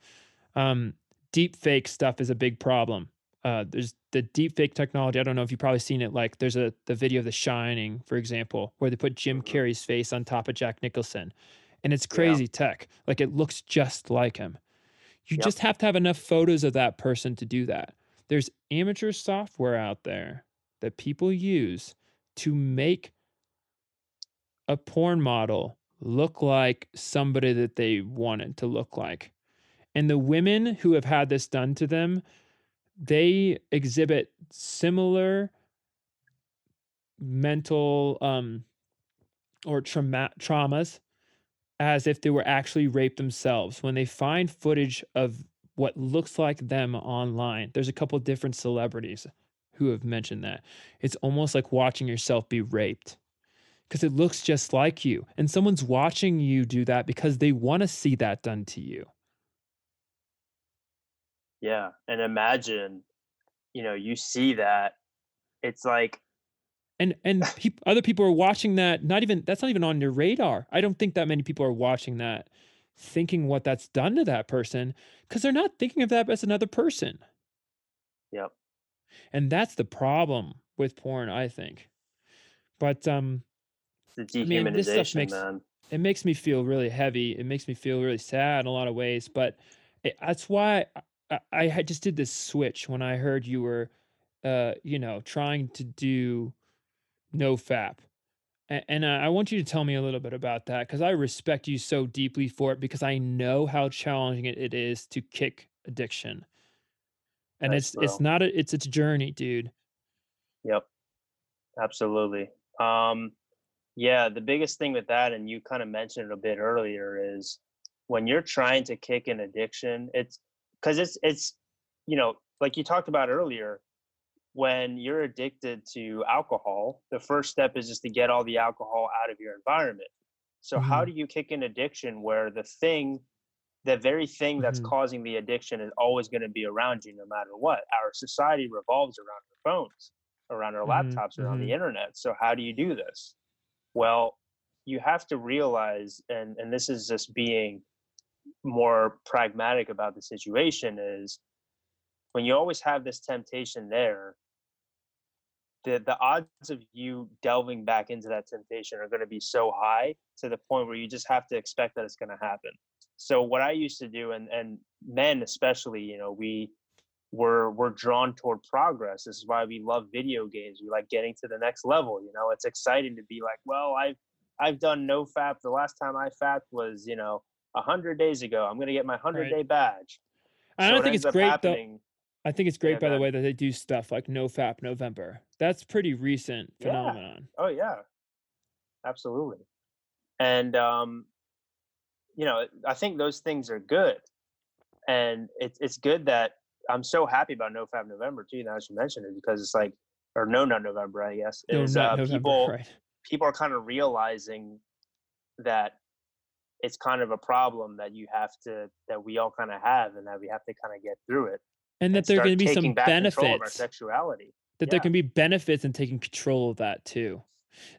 Um, deep fake stuff is a big problem. Uh, there's the deep fake technology. I don't know if you've probably seen it. Like there's a the video of The Shining, for example, where they put Jim Mhm. Carrey's face on top of Jack Nicholson, and it's Yeah. crazy tech. Like it looks just like him. You Yep. just have to have enough photos of that person to do that. There's amateur software out there that people use to make a porn model look like somebody that they wanted to look like. And the women who have had this done to them, they exhibit similar mental um or trauma traumas as if they were actually raped themselves when they find footage of what looks like them online there's a couple different celebrities who have mentioned that it's almost like watching yourself be raped because it looks just like you and someone's watching you do that because they want to see that done to you Yeah, and imagine, you know, you see that. It's like, and and peop other people are watching that not even that's not even on your radar. I don't think that many people are watching that thinking what that's done to that person because they're not thinking of that as another person. Yep, and that's the problem with porn i think. But um I mean, this stuff makes- man. it makes me feel really heavy. It makes me feel really sad in a lot of ways. But it, that's why I, I, I just did this switch when i heard you were uh you know trying to do no fap. A- and uh, i want you to tell me a little bit about that because i respect you so deeply for it because i know how challenging it, is to kick addiction. And Thanks, it's it's not a it's it's a journey dude. Yep, absolutely. Um, yeah, the biggest thing with that, and you kind of mentioned it a bit earlier, is when you're trying to kick an addiction, it's because it's it's you know, like you talked about earlier, when you're addicted to alcohol, the first step is just to get all the alcohol out of your environment. So how Mhm. do you kick an addiction where the thing, the very thing that's Mhm. causing the addiction is always going to be around you no matter what? Our society revolves around our phones, around our Mhm, laptops, around the internet. So how do you do this? Well, you have to realize, and and this is just being more pragmatic about the situation, is when you always have this temptation there, the the odds of you delving back into that temptation are going to be so high to the point where you just have to expect that it's going to happen. So what I used to do, and and men especially, you know, we we're we're drawn toward progress. This is why we love video games. We like getting to the next level. You know, it's exciting to be like, well, I've I've done no fap. The last time I fapped was, you know, a hundred days ago. I'm gonna get my hundred Right. day badge. i don't it think it's great though I think it's great, by the way, that they do stuff like No Fap November. That's pretty recent Yeah. phenomenon. Oh yeah, absolutely. And um, you know, I think those things are good, and it's it's good that I'm so happy about No Fap November too. Now that you mentioned it, because it's like, or No Nut November, I guess. No, Is not uh, November, people right? people are kind of realizing that it's kind of a problem that you have to that we all kind of have, and that we have to kind of get through it. And that and there are going to be some taking of our benefits. sexuality. That there can be benefits in taking control of that too.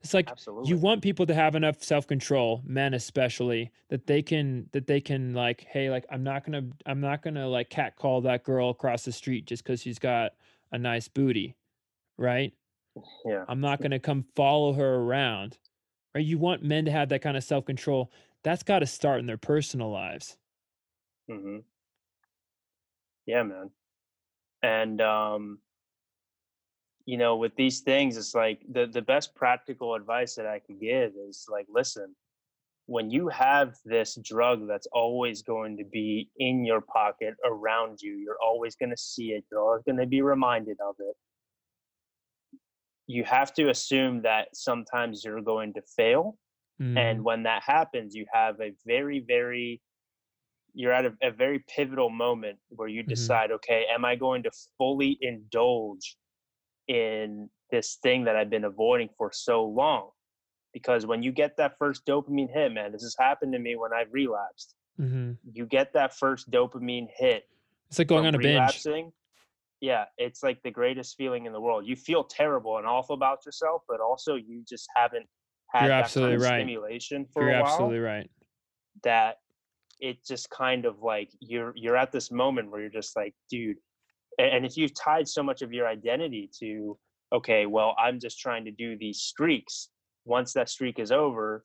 It's like Absolutely. you want people to have enough self-control, men especially, that they can that they can like, hey, like I'm not gonna I'm not gonna like catcall that girl across the street just because she's got a nice booty, right? yeah. I'm not gonna come follow her around. Right? You want men to have that kind of self-control. That's got to start in their personal lives. mm-hmm. Yeah, man. And um, you know, with these things, it's like the the best practical advice that I could give is like, listen, when you have this drug that's always going to be in your pocket around you, you're always going to see it, you're always going to be reminded of it. You have to assume that sometimes you're going to fail Mm, and when that happens you have a very very you're at a, a very pivotal moment where you Mhm. decide okay am i going to fully indulge in this thing that i've been avoiding for so long because when you get that first dopamine hit man this has happened to me when i've relapsed Mhm. you get that first dopamine hit It's like going on a binge. Yeah, it's like the greatest feeling in the world. You feel terrible and awful about yourself, but also you just haven't had You're that absolutely kind of right. stimulation for You're a while. absolutely right. that it just kind of like you're you're at this moment where you're just like dude and if you've tied so much of your identity to okay well i'm just trying to do these streaks once that streak is over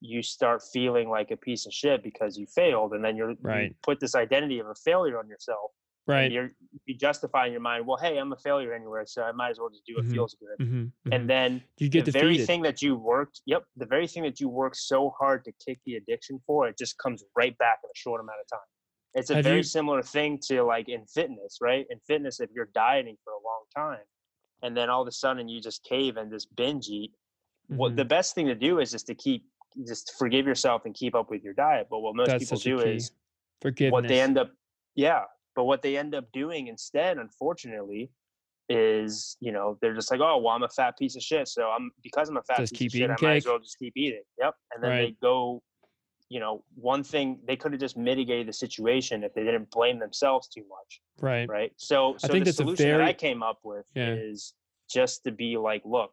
you start feeling like a piece of shit because you failed and then you're you put this identity of a failure on yourself and Right. you're you justify in your mind well hey i'm a failure anywhere so i might as well just do what Mhm. feels good Mhm, mhm. and then you get the very thing that you worked yep the very thing that you worked so hard to kick the addiction for it just comes right back in a short amount of time it's a Have very you- similar thing to like in fitness right in fitness if you're dieting for a long time and then all of a sudden you just cave and just binge eat what Mhm. the best thing to do is just to keep just forgive yourself and keep up with your diet but what most That's people do is Forgiveness. what they end up yeah but what they end up doing instead unfortunately is you know they're just like oh well i'm a fat piece of shit so i'm because i'm a fat Just piece of shit i might as well just keep eating yep and then they go you know one thing they could have just mitigated the situation if they didn't blame themselves too much right. right so so think the that's solution that i came up with Yeah. is just to be like look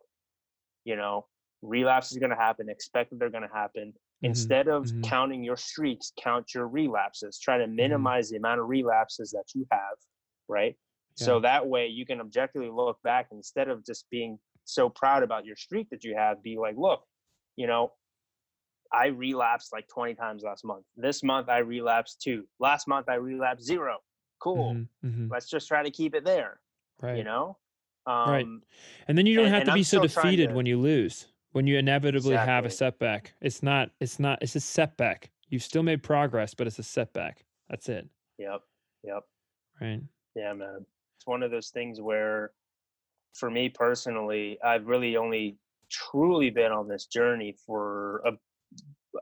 you know relapse is going to happen expect that they're going to happen instead of mhm. counting your streaks count your relapses try Mm-hmm. to minimize the amount of relapses that you have right so that way you can objectively look back instead of just being so proud about your streak that you have be like look you know i relapsed like 20 times last month this month i relapsed two last month i relapsed zero cool Mhm, mhm. let's just try to keep it there Right. you know Right. um And then you don't and- have to be so defeated to- when you lose. When you inevitably have a setback. It's not it's not it's a setback. You've still made progress, but it's a setback. That's it. yep yep Right. Yeah, man. It's one of those things where, for me personally, I've really only truly been on this journey for a,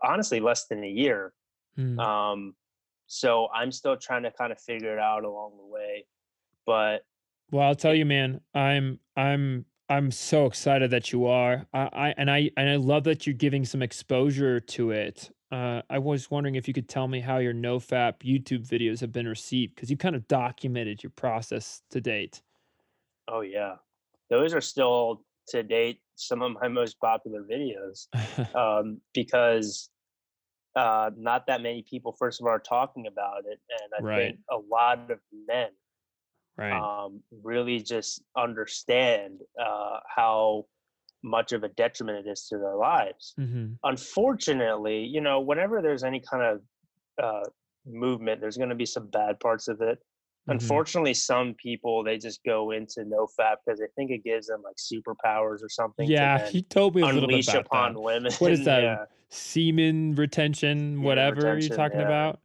honestly less than a year. Mm. Um, so I'm still trying to kind of figure it out along the way. But Well, I'll tell you, man, I'm I'm I'm so excited that you are. I, I and I and I love that you're giving some exposure to it. Uh, I was wondering if you could tell me how your NoFap YouTube videos have been received because you kind of documented your process to date. oh yeah, those are still to date some of my most popular videos um, because uh, not that many people, first of all, are talking about it, and I Right. think a lot of men right. um, really just understand uh, how much of a detriment it is to their lives. hmm Unfortunately, you know, whenever there's any kind of uh, movement, there's going to be some bad parts of it. Mhm. Unfortunately, some people they just go into no fap because they think it gives them like superpowers or something. Yeah, he told me a little bit unleash about upon that. women. What is that? yeah. Semen retention, whatever retention, you're talking yeah. about.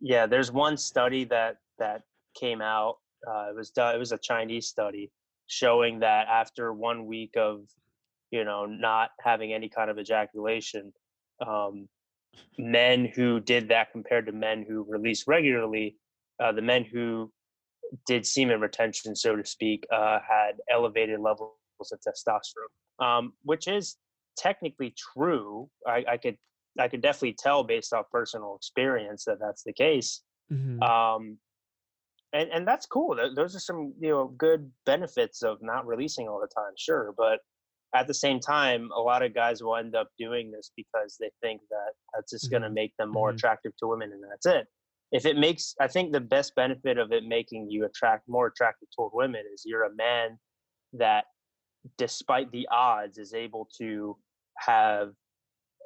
yeah there's one study that that came out uh, it was done it was a chinese study showing that after one week of you know not having any kind of ejaculation um, men who did that compared to men who release regularly uh, the men who did semen retention so to speak uh, had elevated levels of testosterone um, which is technically true I, I could i could definitely tell based off personal experience that that's the case Mhm. um and and that's cool those are some you know good benefits of not releasing all the time sure but at the same time a lot of guys will end up doing this because they think that that's just going to Mhm. make them more Mhm. attractive to women and that's it if it makes i think the best benefit of it making you attract more attractive toward women is you're a man that despite the odds is able to have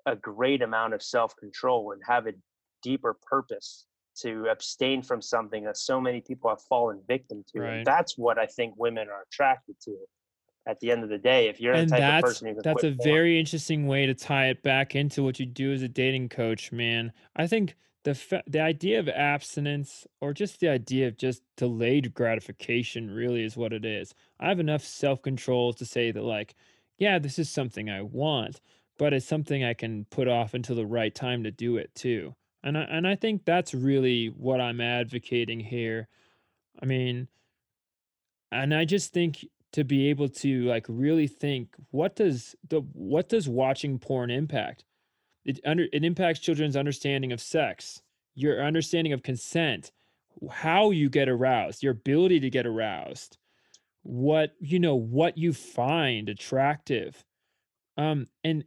a great amount of self-control and have a deeper purpose to abstain from something that so many people have fallen victim to. Right. And that's what I think women are attracted to. At the end of the day, if you're and the type of person that's a porn- very interesting way to tie it back into what you do as a dating coach man i think the fa- the idea of abstinence or just the idea of just delayed gratification really is what it is i have enough self-control to say that like yeah this is something i want but it's something i can put off until the right time to do it too and I, and I think that's really what i'm advocating here. I mean and i just think to be able to like really think what does the what does watching porn impact? It under it impacts children's understanding of sex your understanding of consent, how you get aroused, your ability to get aroused, what you know, what you find attractive, um, and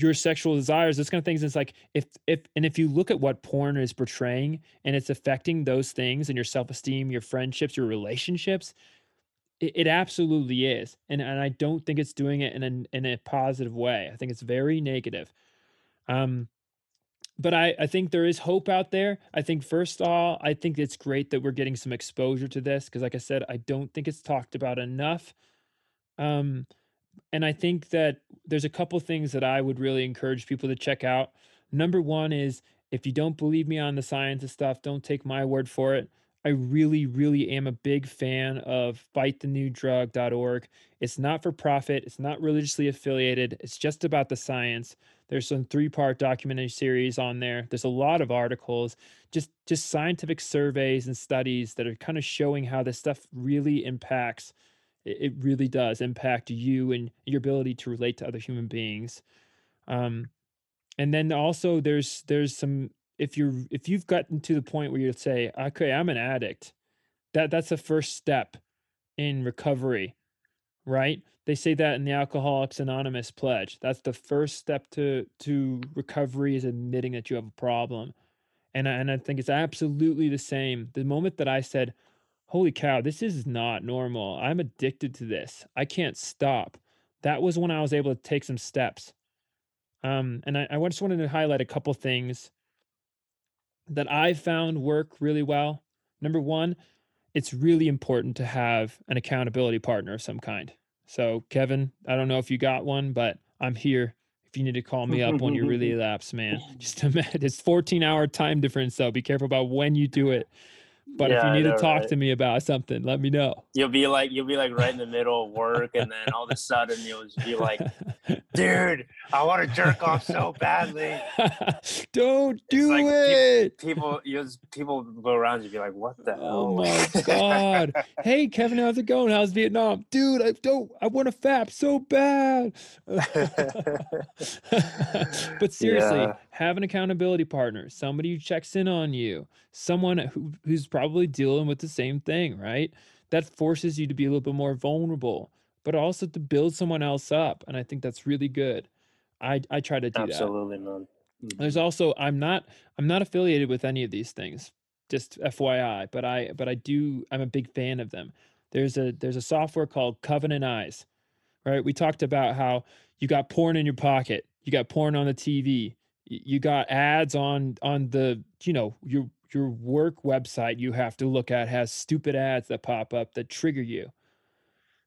your sexual desires, those kind of things. It's like if if and if you look at what porn is portraying and it's affecting those things and your self esteem, your friendships, your relationships, it, it, absolutely is, and and I don't think it's doing it in a in a positive way. I think it's very negative. Um, but I, I think there is hope out there. I think first of all, I think it's great that we're getting some exposure to this because, like I said, I don't think it's talked about enough. Um, and I think that there's a couple things that I would really encourage people to check out. Number one is if you don't believe me on the science of stuff, don't take my word for it. I really, really am a big fan of fightthenewdrug.org. It's not for profit, it's not religiously affiliated, it's just about the science. There's some three-part documentary series on there. There's a lot of articles, just just scientific surveys and studies that are kind of showing how this stuff really impacts it, really does impact you and your ability to relate to other human beings. Um, and then also there's there's some if you're if you've gotten to the point where you say, okay, I'm an addict, that that's the first step in recovery, right? They say that in the Alcoholics Anonymous pledge. That's the first step to to recovery is admitting that you have a problem. And I, and I think it's absolutely the same. The moment that I said, holy cow, this is not normal. I'm addicted to this. I can't stop. That was when I was able to take some steps. Um, and I, I just wanted to highlight a couple things that I found work really well. Number one, it's really important to have an accountability partner of some kind. So, Kevin, I don't know if you got one, but I'm here if you need to call me up when you really lapse, man. Just a minute. It's 14 hour time difference, so be careful about when you do it. But yeah, if you need know, to talk right? to me about something, let me know. You'll be like you'll be like right in the middle of work, and then all of a sudden you'll just be like, "Dude, I want to jerk off so badly." Don't do like it. People, you people go around you be like, "What the oh hell?" Oh my god! hey, Kevin, how's it going? How's Vietnam, dude? I don't. I want to fap so bad. but seriously, yeah. Have an accountability partner, somebody who checks in on you, someone who, who's probably dealing with the same thing, right? That forces you to be a little bit more vulnerable, but also to build someone else up. And I think that's really good. I, I try to do Absolutely, that. man. Mm-hmm. There's also I'm not I'm not affiliated with any of these things, just FYI, but I but I do I'm a big fan of them. There's a there's a software called Covenant Eyes. Right? We talked about how you got porn in your pocket, you got porn on the TV, you got ads on on the you know your your work website you have to look at has stupid ads that pop up that trigger you.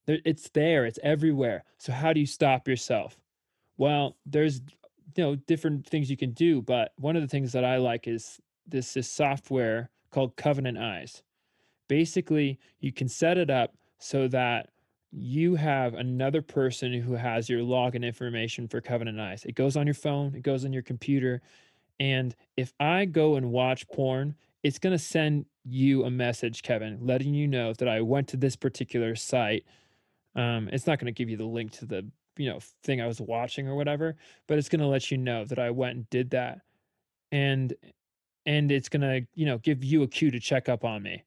It's there, it's everywhere. So, how do you stop yourself? Well, there's you know different things you can do, but one of the things that I like is this, this software called Covenant Eyes. Basically, you can set it up so that you have another person who has your login information for Covenant Eyes. It goes on your phone, it goes on your computer, and if I go and watch porn, it's going to send you a message, Kevin, letting you know that I went to this particular site. Um, it's not going to give you the link to the you know thing I was watching or whatever, but it's going to let you know that I went and did that, and and it's going to you know give you a cue to check up on me.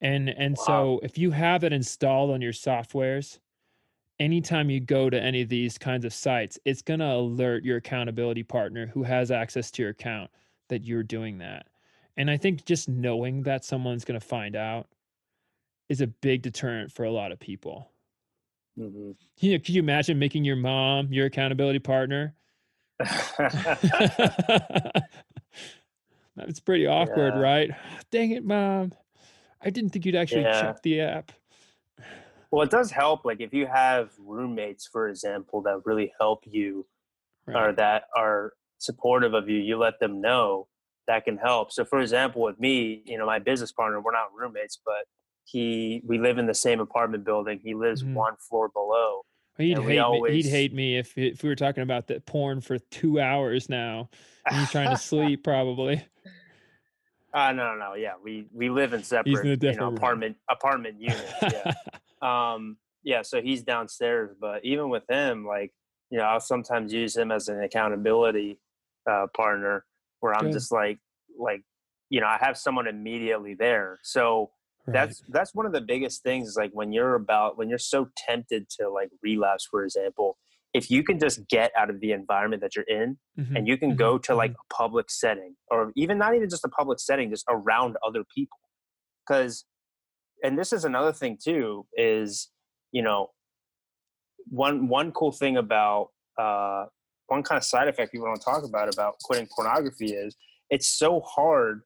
And and wow. so if you have it installed on your softwares, anytime you go to any of these kinds of sites, it's going to alert your accountability partner who has access to your account that you're doing that. And I think just knowing that someone's going to find out is a big deterrent for a lot of people. Mm-hmm. You know, can you imagine making your mom your accountability partner? That's pretty awkward, yeah. right? Dang it, mom. I didn't think you'd actually yeah. check the app. Well, it does help. Like if you have roommates, for example, that really help you right. or that are supportive of you, you let them know that can help. So, for example, with me, you know, my business partner, we're not roommates, but he we live in the same apartment building. He lives mm-hmm. one floor below. He'd hate always, me. He'd hate me if if we were talking about the porn for two hours now. And he's trying to sleep, probably. Uh no, no, no. yeah. We we live in separate, in you know, apartment apartment units. Yeah. um, yeah. So he's downstairs, but even with him, like you know, I'll sometimes use him as an accountability uh, partner. where I'm Good. just like like you know I have someone immediately there. So Right. that's that's one of the biggest things is like when you're about when you're so tempted to like relapse for example if you can just get out of the environment that you're in Mhm, and you can mhm, go to like mhm. a public setting or even not even just a public setting just around other people because and this is another thing too is you know one one cool thing about uh one kind of side effect people don't talk about about quitting pornography is it's so hard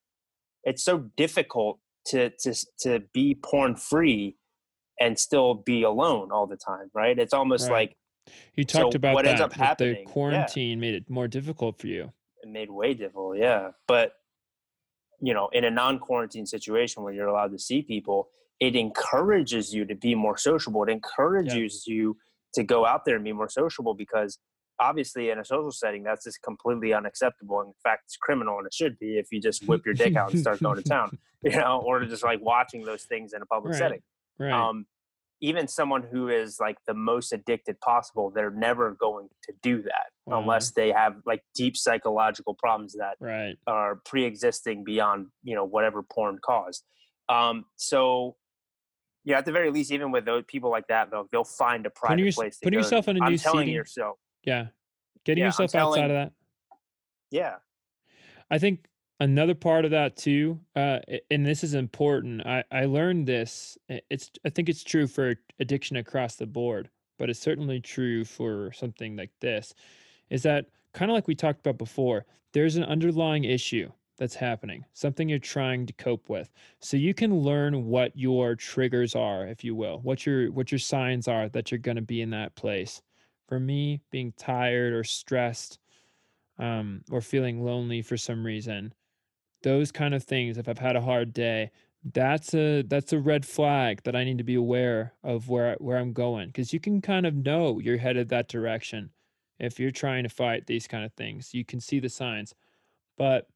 it's so difficult to to to be porn free and still be alone all the time right it's almost Right. like You so talked about what that. ends up happening- the yeah. quarantine made it more difficult for you. it made way difficult yeah but you know in a non-quarantine situation where you're allowed to see people it encourages you to be more sociable it encourages you to go out there and be more sociable because obviously in a social setting that's just completely unacceptable in fact it's criminal and it should be if you just whip your dick out and start going to town you know or just like watching those things in a public Right. setting Right. um, even someone who is like the most addicted possible, they're never going to do that Wow. unless they have like deep psychological problems that right. are pre-existing beyond you know whatever porn caused. Um, so yeah, at the very least, even with those people like that, they'll they'll find a private your- place. To putting go yourself in a I'm new telling seating- yourself, Yeah. Getting Yeah, I'm yourself outside telling- of that. yeah, I think another part of that too, uh, and this is important. I, I learned this. It's I think it's true for addiction across the board, but it's certainly true for something like this. Is that kind of like we talked about before? There's an underlying issue that's happening, something you're trying to cope with. So you can learn what your triggers are, if you will, what your what your signs are that you're going to be in that place. For me, being tired or stressed, um, or feeling lonely for some reason, those kind of things. If I've had a hard day, that's a that's a red flag that I need to be aware of where where I'm going because you can kind of know you're headed that direction if you're trying to fight these kind of things. You can see the signs, but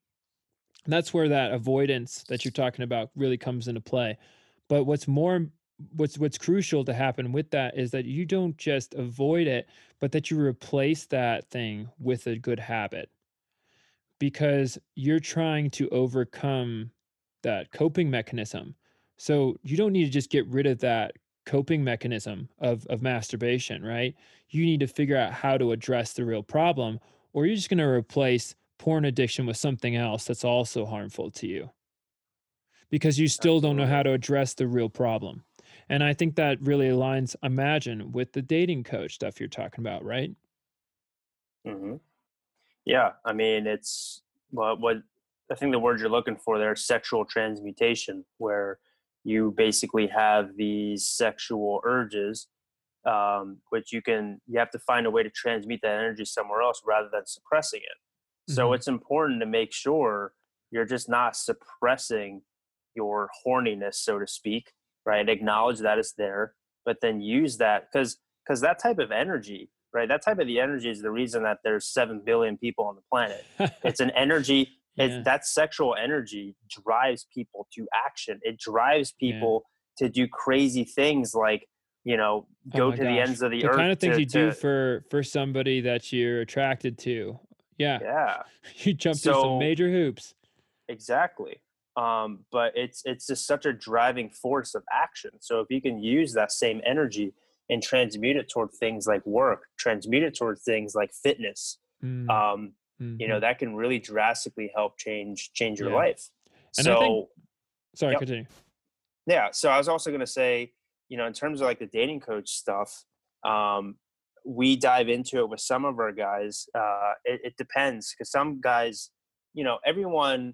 that's where that avoidance that you're talking about really comes into play. But what's more what's what's crucial to happen with that is that you don't just avoid it, but that you replace that thing with a good habit. Because you're trying to overcome that coping mechanism. So you don't need to just get rid of that coping mechanism of of masturbation, right? You need to figure out how to address the real problem or you're just going to replace porn addiction with something else that's also harmful to you because you still don't know how to address the real problem. And I think that really aligns, imagine, with the dating coach stuff you're talking about, right? hmm yeah. I mean, it's what what I think the word you're looking for there, is sexual transmutation, where you basically have these sexual urges um, which you can you have to find a way to transmute that energy somewhere else rather than suppressing it so Mhm. it's important to make sure you're just not suppressing your horniness so to speak right acknowledge that it's there but then use that because because that type of energy right that type of the energy is the reason that there's 7 billion people on the planet it's an energy Yeah. it's that sexual energy drives people to action it drives Yeah. people to do crazy things like you know Oh go my to the ends of the, the earth kind of things to- you do to- for for somebody that you're attracted to. Yeah, yeah you jump through some major hoops. exactly um, but it's it's just such a driving force of action so if you can use that same energy and transmute it toward things like work transmute it toward things like fitness Mm, um, you know mhm. that can really drastically help change change your Yeah. life And I so think- Sorry, yep. continue. yeah so i was also going to say you know in terms of like the dating coach stuff um, we dive into it with some of our guys uh, it, it depends because some guys you know everyone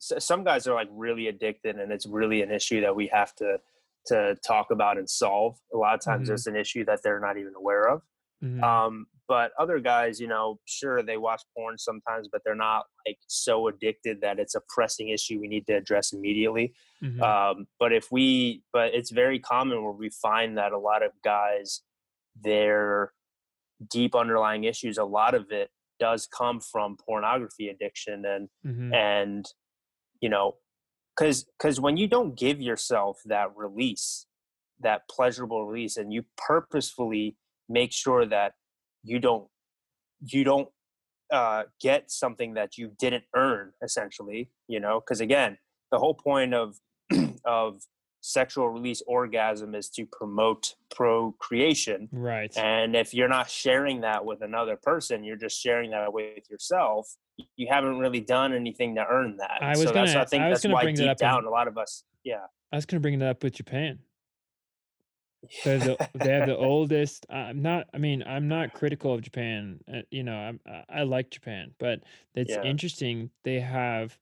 s- some guys are like really addicted and it's really an issue that we have to to talk about and solve a lot of times Mhm. there's an issue that they're not even aware of Mhm. um, but other guys, you know, sure they watch porn sometimes, but they're not like so addicted that it's a pressing issue we need to address immediately. Mhm. Um, but if we, but it's very common where we find that a lot of guys, their deep underlying issues, a lot of it does come from pornography addiction and Mhm. and you know because because when you don't give yourself that release that pleasurable release and you purposefully make sure that you don't you don't uh, get something that you didn't earn essentially you know because again the whole point of of sexual release orgasm is to promote procreation right and if you're not sharing that with another person you're just sharing that with yourself you haven't really done anything to earn that I was so gonna- that's i think I was that's why bring that deep in- down a lot of us yeah i was going to bring that up with japan They're the, they have the oldest. I'm not. I mean, I'm not critical of Japan. uh, You know, I'm, I I like Japan, but it's Yeah. interesting. They have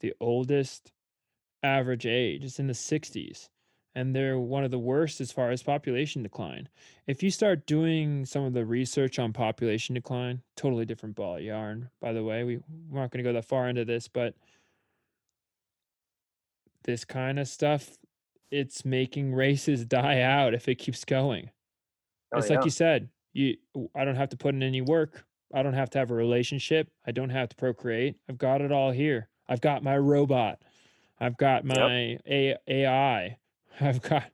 the oldest average age. It's in the 60s, and they're one of the worst as far as population decline. If you start doing some of the research on population decline, totally different ball of yarn. By the way, we we're not going to go that far into this, but this kind of stuff, it's making races die out if it keeps going. Oh, it's yeah. like you said, you I don't have to put in any work. I don't have to have a relationship. I don't have to procreate. I've got it all here. I've got my robot. I've got Yep. my A- AI. I've got,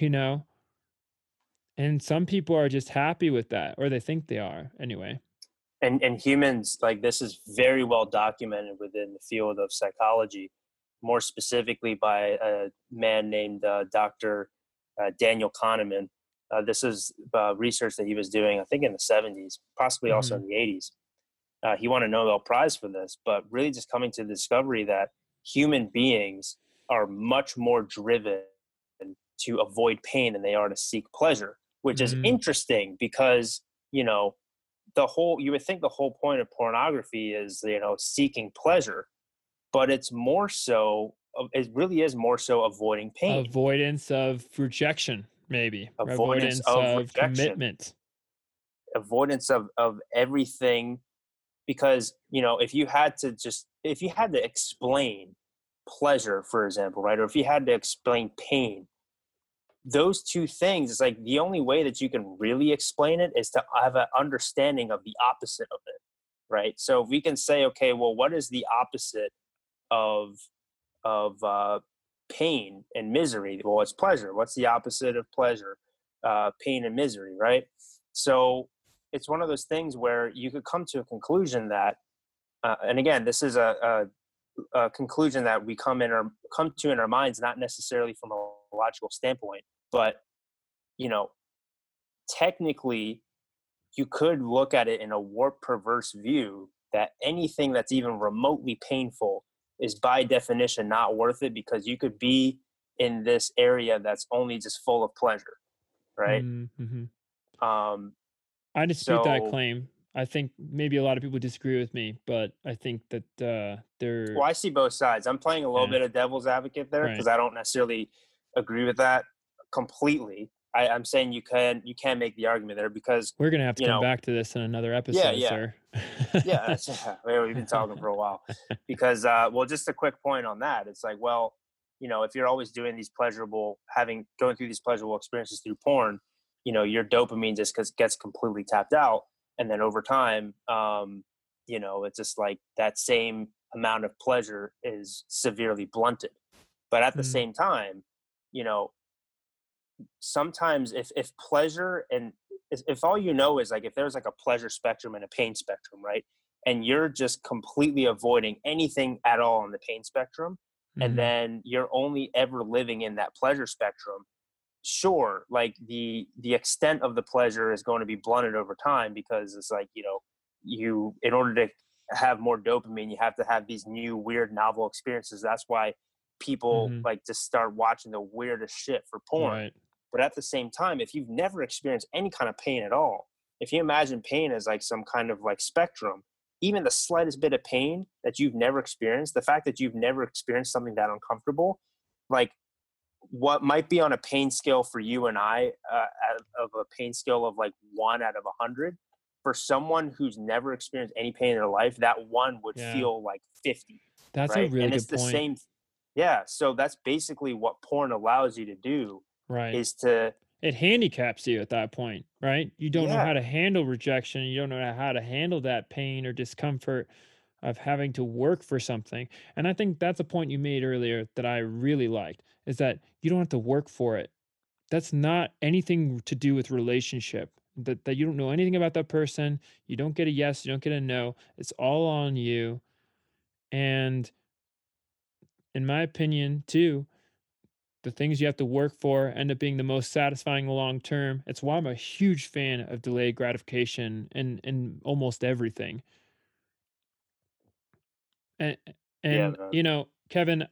you know, and some people are just happy with that, or they think they are anyway. and and humans like this is very well documented within the field of psychology more specifically by a man named uh, dr uh, daniel kahneman uh, this is uh, research that he was doing i think in the 70s possibly also in the 80s uh, he won a nobel prize for this but really just coming to the discovery that human beings are much more driven to avoid pain than they are to seek pleasure which is Mhm. interesting because you know the whole you would think the whole point of pornography is you know seeking pleasure but it's more so it really is more so avoiding pain Avoidance of rejection, maybe. Avoidance of rejection. commitment. avoidance of of everything because you know if you had to just if you had to explain pleasure for example right or if you had to explain pain those two things it's like the only way that you can really explain it is to have an understanding of the opposite of it right? So if we can say okay well what is the opposite of of uh, pain and misery? Well it's pleasure. What's the opposite of pleasure? Uh, pain and misery right? So it's one of those things where you could come to a conclusion that uh, and again this is a, a, a conclusion that we come in our come to in our minds not necessarily from a logical standpoint but you know technically you could look at it in a warped perverse view that anything that's even remotely painful is by definition not worth it because you could be in this area that's only just full of pleasure right Mm-hmm. um I dispute that claim. I think maybe a lot of people disagree with me, but I think that uh, they're Well, I see both sides. I'm playing a little Yeah. bit of devil's advocate there Right. because I don't necessarily agree with that completely. I, I'm saying you can you can make the argument there because we're gonna have to come know- back to this in another episode, yeah. sir. yeah, that's, we've been talking for a while. Because uh, well, just a quick point on that. It's like well, you know, if you're always doing these pleasurable, having going through these pleasurable experiences through porn, you know, your dopamine just gets completely tapped out, and then over time, um, you know, it's just like that same amount of pleasure is severely blunted. But at the Mm. same time, you know, sometimes if if pleasure and if, if all you know is like if there's like a pleasure spectrum and a pain spectrum, right? And you're just completely avoiding anything at all on the pain spectrum, and Mhm. then you're only ever living in that pleasure spectrum sure like the the extent of the pleasure is going to be blunted over time because it's like you know you in order to have more dopamine you have to have these new weird novel experiences that's why people Mhm. like just start watching the weirdest shit for porn Right. but at the same time if you've never experienced any kind of pain at all if you imagine pain as like some kind of like spectrum even the slightest bit of pain that you've never experienced the fact that you've never experienced something that uncomfortable like what might be on a pain scale for you and i uh, of a pain scale of like one out of a hundred for someone who's never experienced any pain in their life that one would Yeah. feel like 50 That's right a really good and it's the point. same yeah so that's basically what porn allows you to do right. is to it handicaps you at that point, right? You don't know how to handle rejection. You don't know how to handle that pain or discomfort of having to work for something. And I think that's a point you made earlier that I really liked is that you don't have to work for it. That's not anything to do with relationship. that, that you don't know anything about that person. You don't get a yes, you don't get a no. It's all on you. And in my opinion, too, the things you have to work for end up being the most satisfying long term. It's why I'm a huge fan of delayed gratification and in almost everything. And and Yeah, you know, Kevin,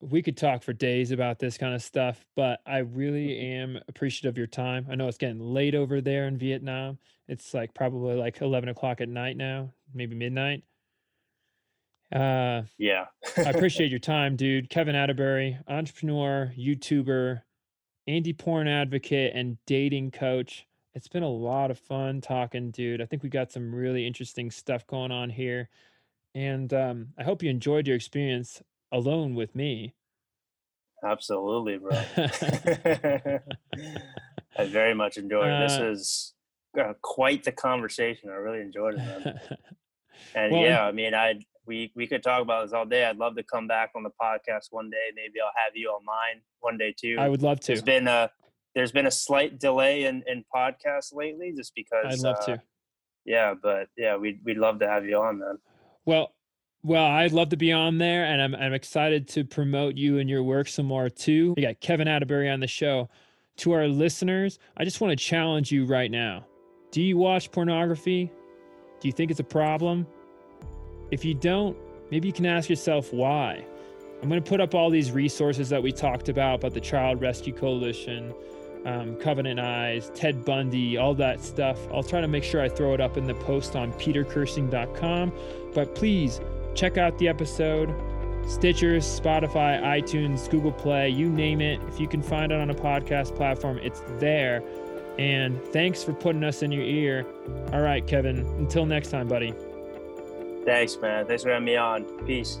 we could talk for days about this kind of stuff, but I really am appreciative of your time. I know it's getting late over there in Vietnam. It's like probably like 11 o'clock at night now, maybe midnight. Uh, Yeah. I appreciate your time, dude. Kevin Attebery, entrepreneur, YouTuber, anti porn advocate, and dating coach. It's been a lot of fun talking, dude. I think we got some really interesting stuff going on here. And um, I hope you enjoyed your experience alone with me. Absolutely, bro. I very much enjoyed it. This Uh, is uh, quite the conversation. I really enjoyed it, man. And Well, yeah, I mean, I we we could talk about this all day. I'd love to come back on the podcast one day. Maybe I'll have you on mine one day too. I would love There's to. been a there's been a slight delay in in podcasts lately, just because. I'd love uh, to. Yeah, but yeah, we'd we'd love to have you on, man. Well, well, I'd love to be on there, and I'm I'm excited to promote you and your work some more too. We got Kevin Attebery on the show. To our listeners, I just want to challenge you right now. Do you watch pornography? Do you think it's a problem? If you don't, maybe you can ask yourself why. I'm going to put up all these resources that we talked about about the Child Rescue Coalition, um, Covenant Eyes, Ted Bundy, all that stuff. I'll try to make sure I throw it up in the post on petercursing.com. But please check out the episode. Stitchers, Spotify, iTunes, Google Play, you name it. If you can find it on a podcast platform, it's there. And thanks for putting us in your ear. All right, Kevin. Until next time, buddy. Thanks, man. Thanks for having me on. Peace.